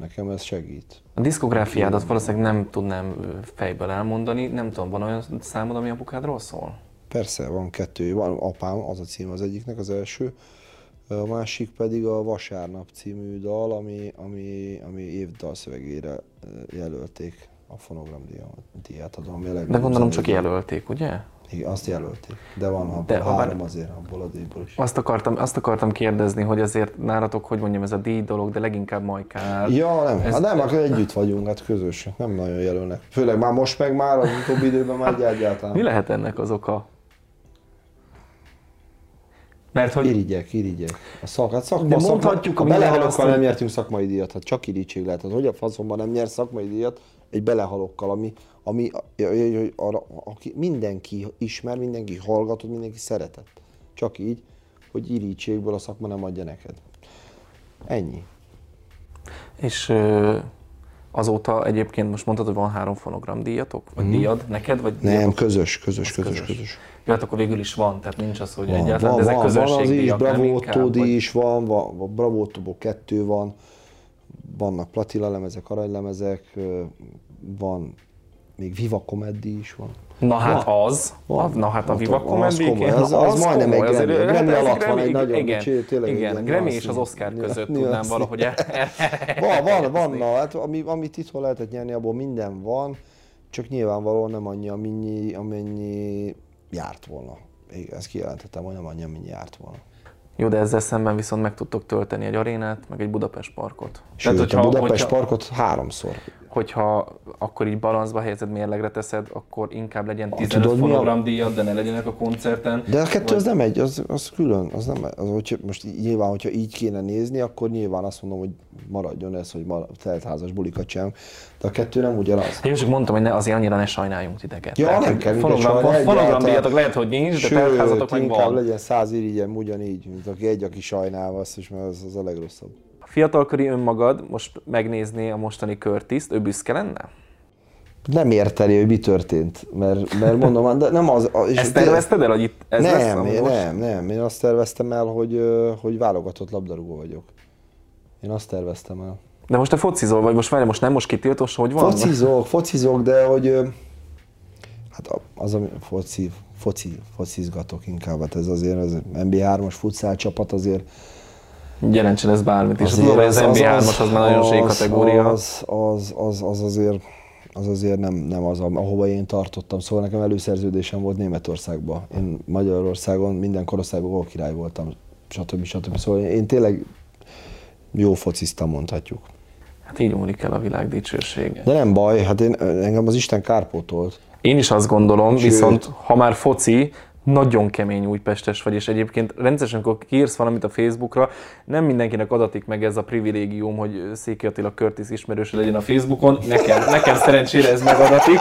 Nekem ez segít. A diszkográfiádat valószínűleg nem tudnám fejből elmondani. Nem tudom, van olyan számod, ami apukádról szól? Persze, van kettő. Van apám, az a cím az egyiknek, az első. A másik pedig a Vasárnap című dal, ami, ami, ami évdal szövegére jelölték a fonogram díját adom. De gondolom csak jelölték, ugye? Igen, azt jelölték. De van abból De három bár... azért, abból a díjból is. Azt akartam, azt akartam kérdezni, hogy azért nálatok, hogy mondjam, ez a díj dolog, de leginkább Majkál. Ja, nem, ez... hát nem, akkor együtt vagyunk, hát közösen, nem nagyon jelölnek. Főleg már most meg már, az utóbbi időben már egyáltalán. Mi lehet ennek az oka? Mert hogy... Irigyek, irigyek. A szak, hát szakma, De mondhatjuk, szakma, a belehalokkal nem nyertünk szakmai díjat, hát csak irítség lehet. Hát hogy a faszomban nem nyer szakmai díjat egy belehalokkal, ami, ami arra, aki mindenki ismer, mindenki hallgatott, mindenki szeretett. Csak így, hogy irítségből a szakma nem adja neked. Ennyi. És azóta egyébként most mondtad, hogy van három fonogram díjatok? Vagy mm. díjad neked? Vagy nem, díjatok? közös, közös, közös, közös. közös. Jó, hát akkor végül is van, tehát nincs az, hogy van, egyáltalán, van, ezek van, van az is, vagy... is van, van Bravo kettő van, vannak platina lemezek, aranylemezek, van még Viva Comedy is van. Na hát van. az, van. na hát a Viva Comedy, az, komoly, az, az, az majdnem egy Grammy, Grammy alatt van egy nagyon, igen, csé, tényleg igen, Grammy és az Oscar között tudnám valahogy el, Van, van, van, na, hát ami, amit itthon lehetett nyerni, abból minden van, csak nyilvánvalóan nem annyi, amennyi, amennyi járt volna. Ezt kijelentettem, hogy nem annyi, amennyi járt volna. Jó, de ezzel szemben viszont meg tudtok tölteni egy arénát, meg egy Budapest parkot. Sőt, Tehát, hogyha, a Budapest hogyha, parkot háromszor. Hogyha akkor így balanszba helyezed, mérlegre teszed, akkor inkább legyen 15 Tudod, fonogram díjat, de ne legyenek a koncerten. De a kettő vagy... az nem egy, az, az külön, az nem, az, hogy most nyilván, hogyha így kéne nézni, akkor nyilván azt mondom, hogy maradjon ez, hogy teltházas bulikat sem. De a kettő nem ugyanaz. Én csak mondtam, hogy ne, azért annyira ne sajnáljunk titeket. Ja, Tehát, nem kell fonogram, fonogram díjatok lehet, hogy nincs, de teltházatok meg van. legyen száz irigyem ugyanígy, mint aki egy, aki sajnál, azt is, mert az, az a legrosszabb. Fiatalkori önmagad most megnézné a mostani körtiszt, ő büszke lenne? Nem érteni, hogy mi történt, mert, mert mondom, de nem az... És Ezt tervezted el, hogy itt ez nem, lesz, én, nem, nem, én azt terveztem el, hogy, hogy válogatott labdarúgó vagyok. Én azt terveztem el. De most te focizol, vagy most várj, most nem most kitiltos, hogy van? Focizok, focizok, de hogy hát az, ami foci, foci, focizgatok inkább, hát ez azért az MB3-as futszál csapat azért jelentsen ez bármit is. Az, az, az MB3-as az már nagyon zsé kategória. Az, az, az, az, azért, az azért nem, nem az, ahova én tartottam. Szóval nekem előszerződésem volt Németországban. Én Magyarországon minden korosztályban gól király voltam, stb. stb. Szóval én tényleg jó fociztam, mondhatjuk. Hát így múlik el a világ dicsősége. De nem baj, hát én, engem az Isten kárpótolt. Én is azt gondolom, Sőt. viszont ha már foci, nagyon kemény újpestes vagy, és egyébként rendszeresen, amikor kiírsz valamit a Facebookra, nem mindenkinek adatik meg ez a privilégium, hogy Széki Attila Curtis ismerőse legyen a Facebookon. Nekem, nekem szerencsére ez megadatik.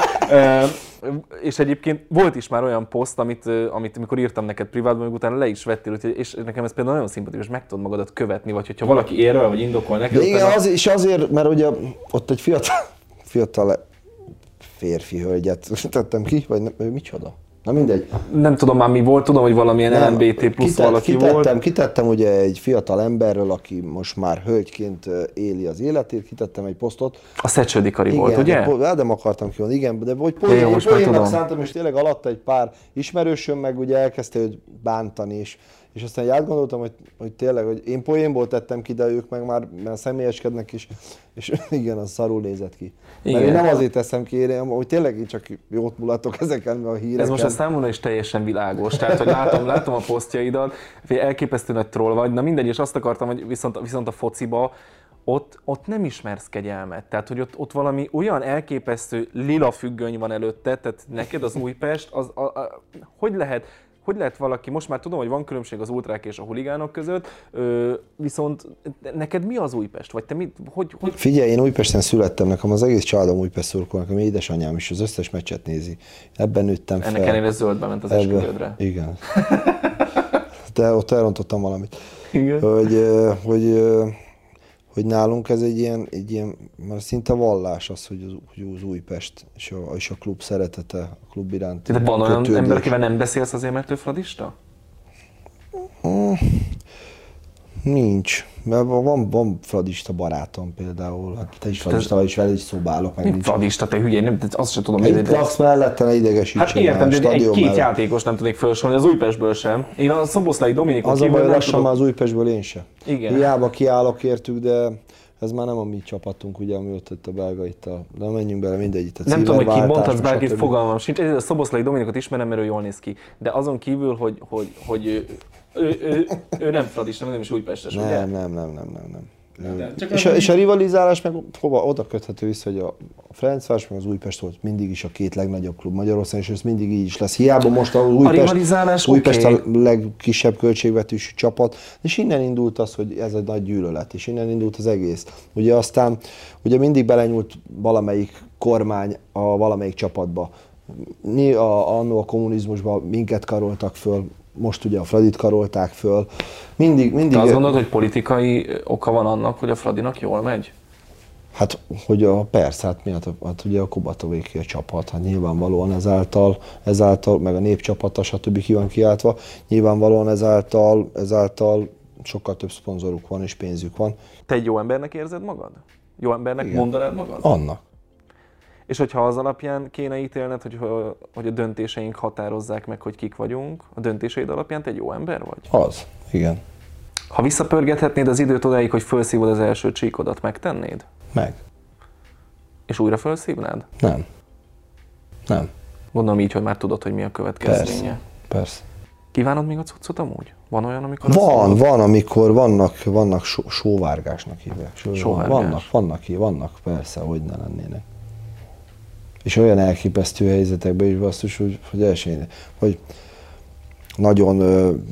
És egyébként volt is már olyan poszt, amit, amit amikor írtam neked privátban, még utána le is vettél, úgyhogy- és nekem ez például nagyon szimpatikus, meg tudod magadat követni, vagy hogyha valaki érve, vagy indokol neked, igen, utána- az, és azért, mert ugye ott egy fiatal, fiatal férfi hölgyet tettem ki, vagy nem, ő micsoda? Na mindegy. nem tudom már mi volt, tudom, hogy valamilyen Nem, LMBT plusz kitett- valaki kitettem, volt. Kitettem ugye egy fiatal emberről, aki most már hölgyként éli az életét, kitettem egy posztot. A Szecsödi Kari volt, ugye? de nem akartam ki, igen, de hogy poén, most már poénnak tudom. szántam, és tényleg alatta egy pár ismerősöm meg ugye elkezdte őt bántani, és, és aztán így átgondoltam, hogy, hogy tényleg, hogy én poénból tettem ki, de ők meg már mert személyeskednek is, és igen, az szarul nézett ki. Mert Igen. én nem azért teszem ki, én, hogy tényleg én csak jót mulatok ezeken a híreken. Ez most a számomra is teljesen világos. Tehát, hogy látom, látom a posztjaidat, elképesztő nagy troll vagy, na mindegy, és azt akartam, hogy viszont, viszont a fociba ott, ott nem ismersz kegyelmet. Tehát, hogy ott, ott valami olyan elképesztő lila függöny van előtte, tehát neked az Újpest, az, a, a, hogy lehet, hogy lehet valaki, most már tudom, hogy van különbség az ultrák és a huligánok között, ö, viszont neked mi az Újpest? Vagy te mit, hogy, hogy Figyelj, én Újpesten születtem, nekem az egész családom Újpest szurkol, nekem édesanyám is az összes meccset nézi. Ebben nőttem fel. ennek ellenére zöldbe ment az Ebben- esküvődre? Igen. De ott elrontottam valamit. Igen. Hogy, hogy, hogy nálunk ez egy ilyen, egy ilyen már szinte vallás az, hogy az, hogy az Újpest és a, és a klub szeretete, a klub iránt. De van olyan ember, akivel nem beszélsz azért, mert ő fradista? Nincs. Mert van, van fradista barátom például. Hát te is fradista vagy, és veled is szobálok. Meg nincs. fradista, te hülye, nem, azt sem tudom. Itt laksz mellette, ne idegesítsen Hát értem, de egy stadion két mellett. játékos nem tudnék felsorolni, az Újpestből sem. Én a Szoboszlai Dominikon Az a baj, lassan tudok. már az Újpestből én se. Igen. Hiába kiállok értük, de ez már nem a mi csapatunk, ugye, ami ott, ott a belga itt a... De menjünk bele, mindegy, itt a Nem tudom, hogy ki mondhatsz bárkit, fogalmam sincs. A Szoboszlai Dominikot ismerem, mert ő jól néz ki. De azon kívül, hogy, hogy, hogy ő, ő, ő, ő, nem fradista, nem is újpestes, ugye? Nem, nem, nem, nem, nem, nem. csak és, a, és a rivalizálás meg hova, oda köthető vissza, hogy a a Ferencváros meg az Újpest volt mindig is a két legnagyobb klub Magyarországon, és ez mindig így is lesz. Hiába most az Újpest, rivalizálás Újpest oké. a legkisebb költségvetésű csapat, és innen indult az, hogy ez egy nagy gyűlölet, és innen indult az egész. Ugye aztán, ugye mindig belenyúlt valamelyik kormány a valamelyik csapatba. Mi a, annó a kommunizmusban minket karoltak föl, most ugye a Fradit karolták föl. Mindig, mindig... Te azt gondolod, hogy politikai oka van annak, hogy a Fradinak jól megy? Hát, hogy a persze, hát miatt, hát ugye a Kubatovéki a csapat, hát nyilvánvalóan ezáltal, ezáltal, meg a népcsapata, stb. ki van kiáltva, nyilvánvalóan ezáltal, ezáltal sokkal több szponzoruk van és pénzük van. Te egy jó embernek érzed magad? Jó embernek Igen. mondanád magad? Annak. És hogyha az alapján kéne ítélned, hogy, hogy a döntéseink határozzák meg, hogy kik vagyunk, a döntéseid alapján te egy jó ember vagy? Az, igen. Ha visszapörgethetnéd az időt odáig, hogy felszívod az első csíkodat, megtennéd? Meg. És újra felszívnád? Nem. Nem. Gondolom így, hogy már tudod, hogy mi a következménye. Persze. Persze. Kívánod még a cuccot amúgy? Van olyan, amikor... Van, van, amikor vannak, vannak só, sóvárgásnak hívják. Só, Sóvárgás? Vannak, vannak, vannak, persze, hogy ne lennének. És olyan elképesztő helyzetekben is basszus, hogy, hogy elsőn, hogy nagyon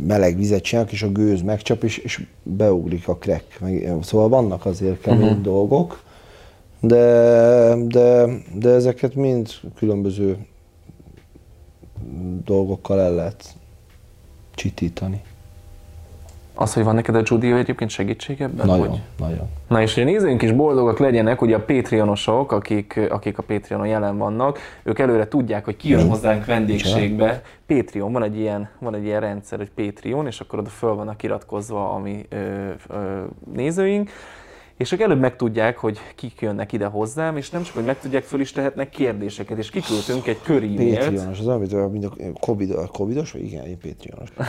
meleg vizet csinálnak, és a gőz megcsap, és, és beugrik a. Meg, szóval vannak azért kemény uh-huh. dolgok, de, de, de ezeket mind különböző dolgokkal el lehet csitítani. Az, hogy van neked a Judy egyébként segítség ebben? Nagyon, Hogy? nagyon. Na és hogy a nézőink is boldogak legyenek, ugye a Patreonosok, akik, akik a Patreonon jelen vannak, ők előre tudják, hogy ki jön hozzánk vendégségbe. Patreon, van egy ilyen, van egy ilyen rendszer, hogy Patreon, és akkor oda föl vannak iratkozva a mi ö, ö, nézőink, és ők előbb megtudják, hogy kik jönnek ide hozzám, és nem csak, hogy megtudják, föl is tehetnek kérdéseket, és kiküldtünk egy köri Patreonos, az amit mint a COVID, covidos, vagy igen, én Patreonos.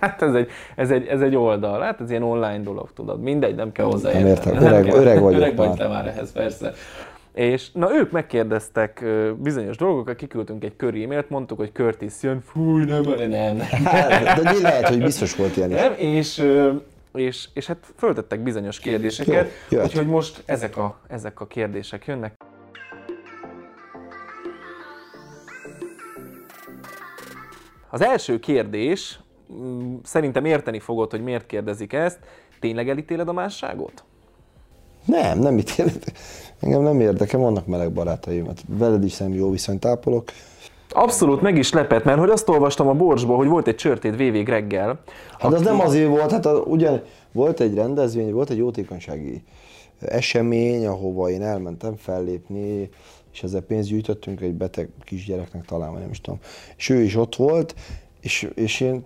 Hát ez egy, ez, egy, ez egy oldal, hát ez ilyen online dolog, tudod, mindegy, nem kell hozzá Nem értem, érteni. öreg- öreg vagyok öreg vagy már. te már ehhez, persze. És na ők megkérdeztek bizonyos dolgokat, kiküldtünk egy kör e-mailt, mondtuk, hogy Curtis jön, fúj, nem, nem, nem. De lehet, hogy biztos volt ilyen is. nem és, és, és hát föltettek bizonyos kérdéseket, Jó, jöhet. úgyhogy most ezek a, ezek a kérdések jönnek. Az első kérdés, mm, szerintem érteni fogod, hogy miért kérdezik ezt. Tényleg elítéled a másságot? Nem, nem ítélek. Engem nem érdekel, vannak meleg barátaim, hát veled is szerintem jó viszonyt ápolok. Abszolút meg is lepett, mert hogy azt olvastam a Borsból, hogy volt egy csörtéd VV reggel. Hát az nem azért volt, hát a, ugyan volt egy rendezvény, volt egy jótékonysági esemény, ahova én elmentem fellépni, és ezzel pénzt gyűjtöttünk egy beteg kisgyereknek talán, vagy nem is tudom. És ő is ott volt, és, és én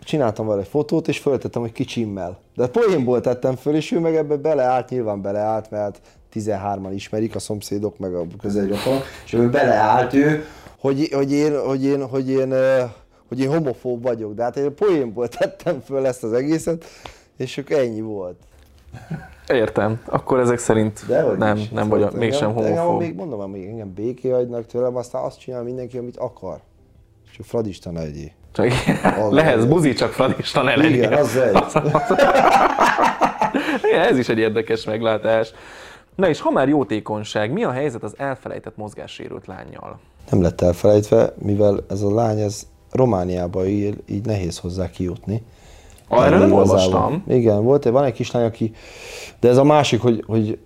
csináltam vele egy fotót, és föltettem, hogy kicsimmel. De poénból tettem föl, és ő meg ebbe beleállt, nyilván beleállt, mert 13-an ismerik a szomszédok, meg a közeli rokonok, és ő beleállt ő, hogy, hogy, én, hogy, én, hogy, én, hogy én homofób vagyok. De hát én poénból tettem föl ezt az egészet, és akkor ennyi volt. Értem. Akkor ezek szerint Dehogy nem, is. nem Szóval vagy mégsem homofób. még mondom, még engem béké hagynak tőlem, aztán azt csinál mindenki, amit akar. Csak fradista ne legyél. Csak lehetsz buzi, csak fradista ne legyél. Igen, az egy. Ez is egy érdekes meglátás. Na és ha már jótékonyság, mi a helyzet az elfelejtett mozgássérült lányjal? Nem lett elfelejtve, mivel ez a lány ez Romániába él, így nehéz hozzá kijutni. Arra nem igazából. olvastam. Igen, volt van egy kislány, aki, de ez a másik, hogy, hogy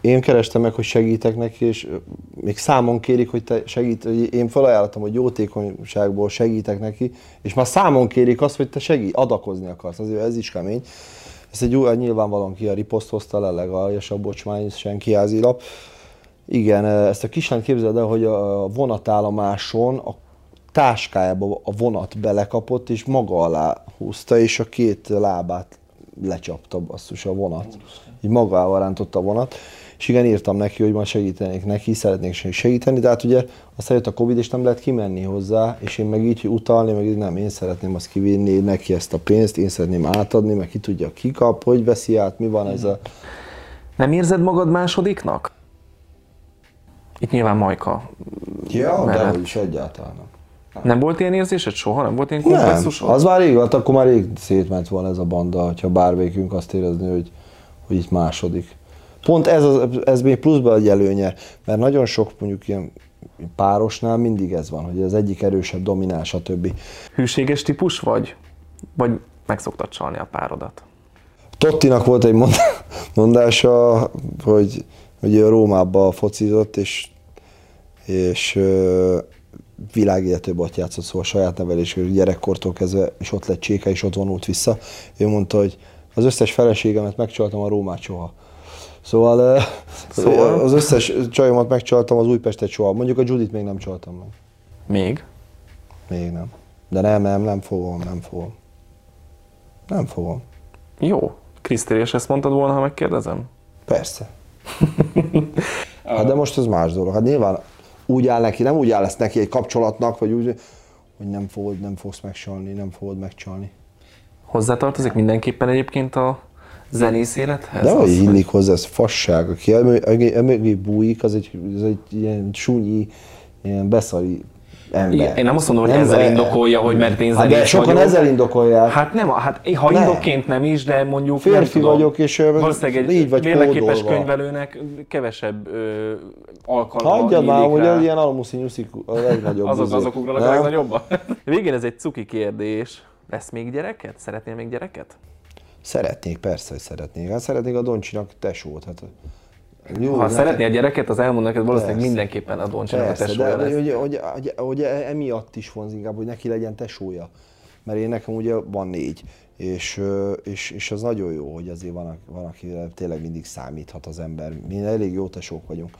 én kerestem meg, hogy segítek neki, és még számon kérik, hogy te segít, hogy én felajánlottam, hogy jótékonyságból segítek neki, és már számon kérik azt, hogy te segít, adakozni akarsz, azért ez is kemény. Ez egy nyilvánvalóan ki a riposzt hozta le, legaljasabb bocsmány, senki házilap. Igen, ezt a kislányt képzeld el, hogy a vonatállomáson a táskájába a vonat belekapott, és maga alá húzta, és a két lábát lecsapta basszus a vonat. Így magával rántotta a vonat. És igen, írtam neki, hogy majd segítenék neki, szeretnék segíteni, de hát ugye aztán jött a Covid, és nem lehet kimenni hozzá, és én meg így, hogy utalni, meg így nem, én szeretném azt kivinni neki ezt a pénzt, én szeretném átadni, meg ki tudja, ki kap, hogy veszi át, mi van ez a... Nem érzed magad másodiknak? Itt nyilván Majka. Ja, mellett. de is egyáltalán nem. Nem volt ilyen érzésed soha? Nem volt ilyen Nem, komplexusod? az már rég volt, akkor már rég szétment volna ez a banda, hogyha bármelyikünk azt érezni, hogy, hogy itt második. Pont ez, az, ez még pluszban egy előnye, mert nagyon sok mondjuk ilyen párosnál mindig ez van, hogy az egyik erősebb, dominál, stb. Hűséges típus vagy? Vagy meg szoktad csalni a párodat? Tottinak volt egy mond- mondása, hogy, hogy ő Rómába focizott, és, és világéletőbb ott játszott, szóval saját nevelésű gyerekkortól kezdve, és ott lett cséka, és ott vonult vissza. Ő mondta, hogy az összes feleségemet megcsaltam, a Rómát soha. Szóval, Szóval? az összes csajomat megcsaltam, az Újpestet soha. Mondjuk a Judit még nem csaltam meg. Még? Még nem. De nem, nem, nem fogom, nem fogom. Nem fogom. Jó. Krisztél, és ezt mondtad volna, ha megkérdezem? Persze. Hát de most ez más dolog. Hát nyilván úgy áll neki, nem úgy áll lesz neki egy kapcsolatnak, vagy úgy, hogy nem fogod, nem fogsz megcsalni, nem fogod megcsalni. Hozzátartozik mindenképpen egyébként a zenész élethez? De hogy illik hozzá, ez fasság. Aki emögé bújik, az egy, az egy ilyen súnyi, ilyen beszari ember. Én nem azt mondom, hogy ezzel e- indokolja, hogy mert én hát de sokan vagyok. ezzel indokolják. Hát nem, hát ha Nem. indokként nem is, de mondjuk nem Férfi tudom, vagyok, és, valószínűleg egy így vagy kódolva. könyvelőnek kevesebb ö, alkalma Hagyjad már, hogy az ilyen alamuszi nyuszik a legnagyobb. azok, izé. azok ugranak a Nem? legnagyobban. Végén ez egy cuki kérdés. Lesz még gyereket? Szeretnél még gyereket? Szeretnék, persze, hogy szeretnék. Hát szeretnék a Doncsinak tesót. Hát, jó, Ha nekem- szeretnél gyereket, az elmond neked valószínűleg Persze. mindenképpen a Doncsinak a tesója de lesz. hogy, hogy, hogy, hogy, emiatt is vonz inkább, hogy neki legyen tesója. Mert én nekem ugye van négy, és, és, és az nagyon jó, hogy azért van, aki- van akire tényleg mindig számíthat az ember. Mi elég jó tesók vagyunk.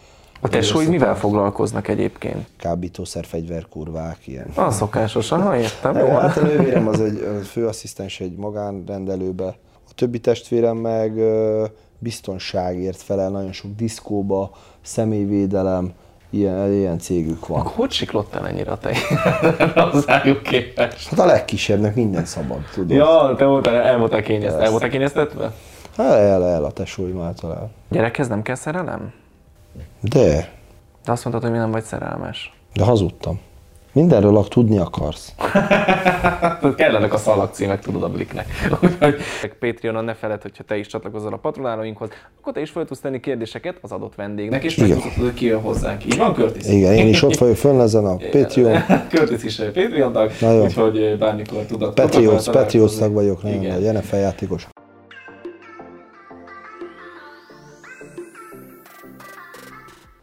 A tesóid mivel foglalkoznak egyébként? Kábítószer, fegyverkurvák, ilyen. A szokásos, aha, értem. Jó. Hát a nővérem az egy főasszisztens egy magánrendelőbe. A többi testvérem meg biztonságért felel, nagyon sok diszkóba, személyvédelem, ilyen, ilyen cégük van. Hogy siklottál ennyire a tej? Hozzájuk képest. Hát a legkisebbnek minden szabad, tudod. Ja, te voltál, el voltál kényeztetve. El voltál kényeztetve? Hát el, el a tesóim által el. Gyerekhez nem kell szerelem? De, De azt mondtad, hogy mi nem vagy szerelmes. de hazudtam. Mindenről ak tudni akarsz. Kellenek a szalagcímek, tudod a bliknek. Úgyhogy Patreonon ne feled, hogyha te is csatlakozol a patronálóinkhoz, akkor te is fel tudsz tenni kérdéseket az adott vendégnek, és Igen. megtudhatod, hogy ki jön hozzánk. Így van, Curtis? Igen, én is ott vagyok fönn ezen a Patreon. Curtis is eh, Patreon tag, úgyhogy eh, bármikor tudod. Patriots találkozni. tag vagyok, nagyon Igen. nagy NFL játékos.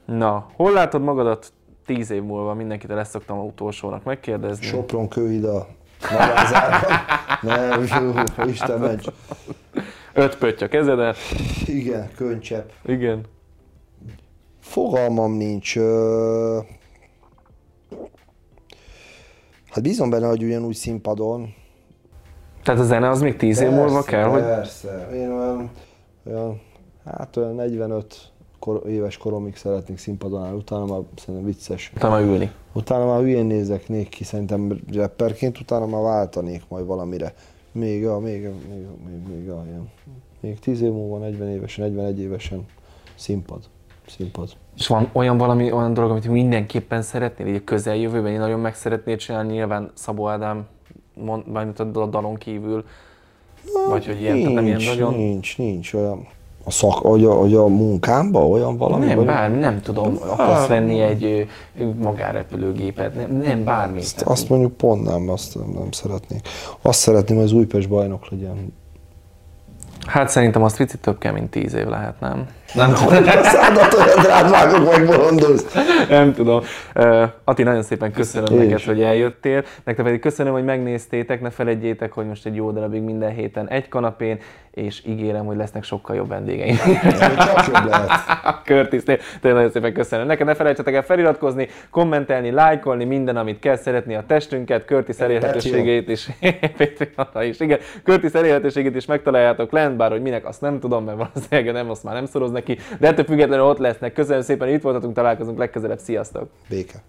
Na, hol látod magadat tíz év múlva? Mindenkit ezt szoktam utolsónak megkérdezni. Sopron, Kőhida, Marázárban. Nem, jó, Isten ments. Öt pötty a kezedet. Igen, könycsepp. Igen. Fogalmam nincs. Hát bízom benne, hogy ugyanúgy színpadon. Tehát a zene az még tíz év múlva kell, hogy Persze. Én olyan, olyan, hát olyan 45 kor, éves koromig szeretnék színpadon állni, utána már szerintem vicces. utána ülni. Utána már hülyén nézek ki, szerintem rapperként, utána már váltanék majd valamire. Még a, még, a- még, a- még, még a, ilyen. Még 10 év múlva, 40 évesen, 41 évesen színpad. Színpad. És van olyan valami, olyan dolog, amit mindenképpen szeretnél, így a közeljövőben, én nagyon meg szeretnéd csinálni, nyilván Szabó Ádám, mond, a dalon kívül, vagy hogy ilyen, tehát nem ilyen nincs, nagyon... nincs, nincs olyan. A szak, hogy a, hogy a munkámban olyan valami? Nem, vagy- bármi, nem tudom, akarsz venni egy ö, magánrepülőgépet, nem, nem bármi. Azt, azt mondjuk pont nem, azt nem szeretnék. Azt szeretném, hogy az Újpest bajnok legyen. Hát szerintem azt picit több kell, mint tíz év lehet, nem? Nem tudom. A szádat olyan drágvágok meg bolondozz. Nem tudom. Uh, Ati, nagyon szépen köszönöm Én neked, hogy eljöttél. Nektek pedig köszönöm, hogy megnéztétek. Ne felejtjétek, hogy most egy jó darabig minden héten egy kanapén, és ígérem, hogy lesznek sokkal jobb vendégeim. Csak jobb lehet. Curtis, tényleg nagyon szépen köszönöm. Neked ne felejtsetek el feliratkozni, kommentelni, lájkolni, minden, amit kell szeretni a testünket, Curtis elérhetőségét is, Patreonra is, igen, Curtis elérhetőségét is megtaláljátok lent, bár hogy minek, azt nem tudom, mert valószínűleg nem, azt már nem szoroz neki, de ettől függetlenül ott lesznek. Köszönöm szépen, itt voltatunk, találkozunk legközelebb, sziasztok! Béke.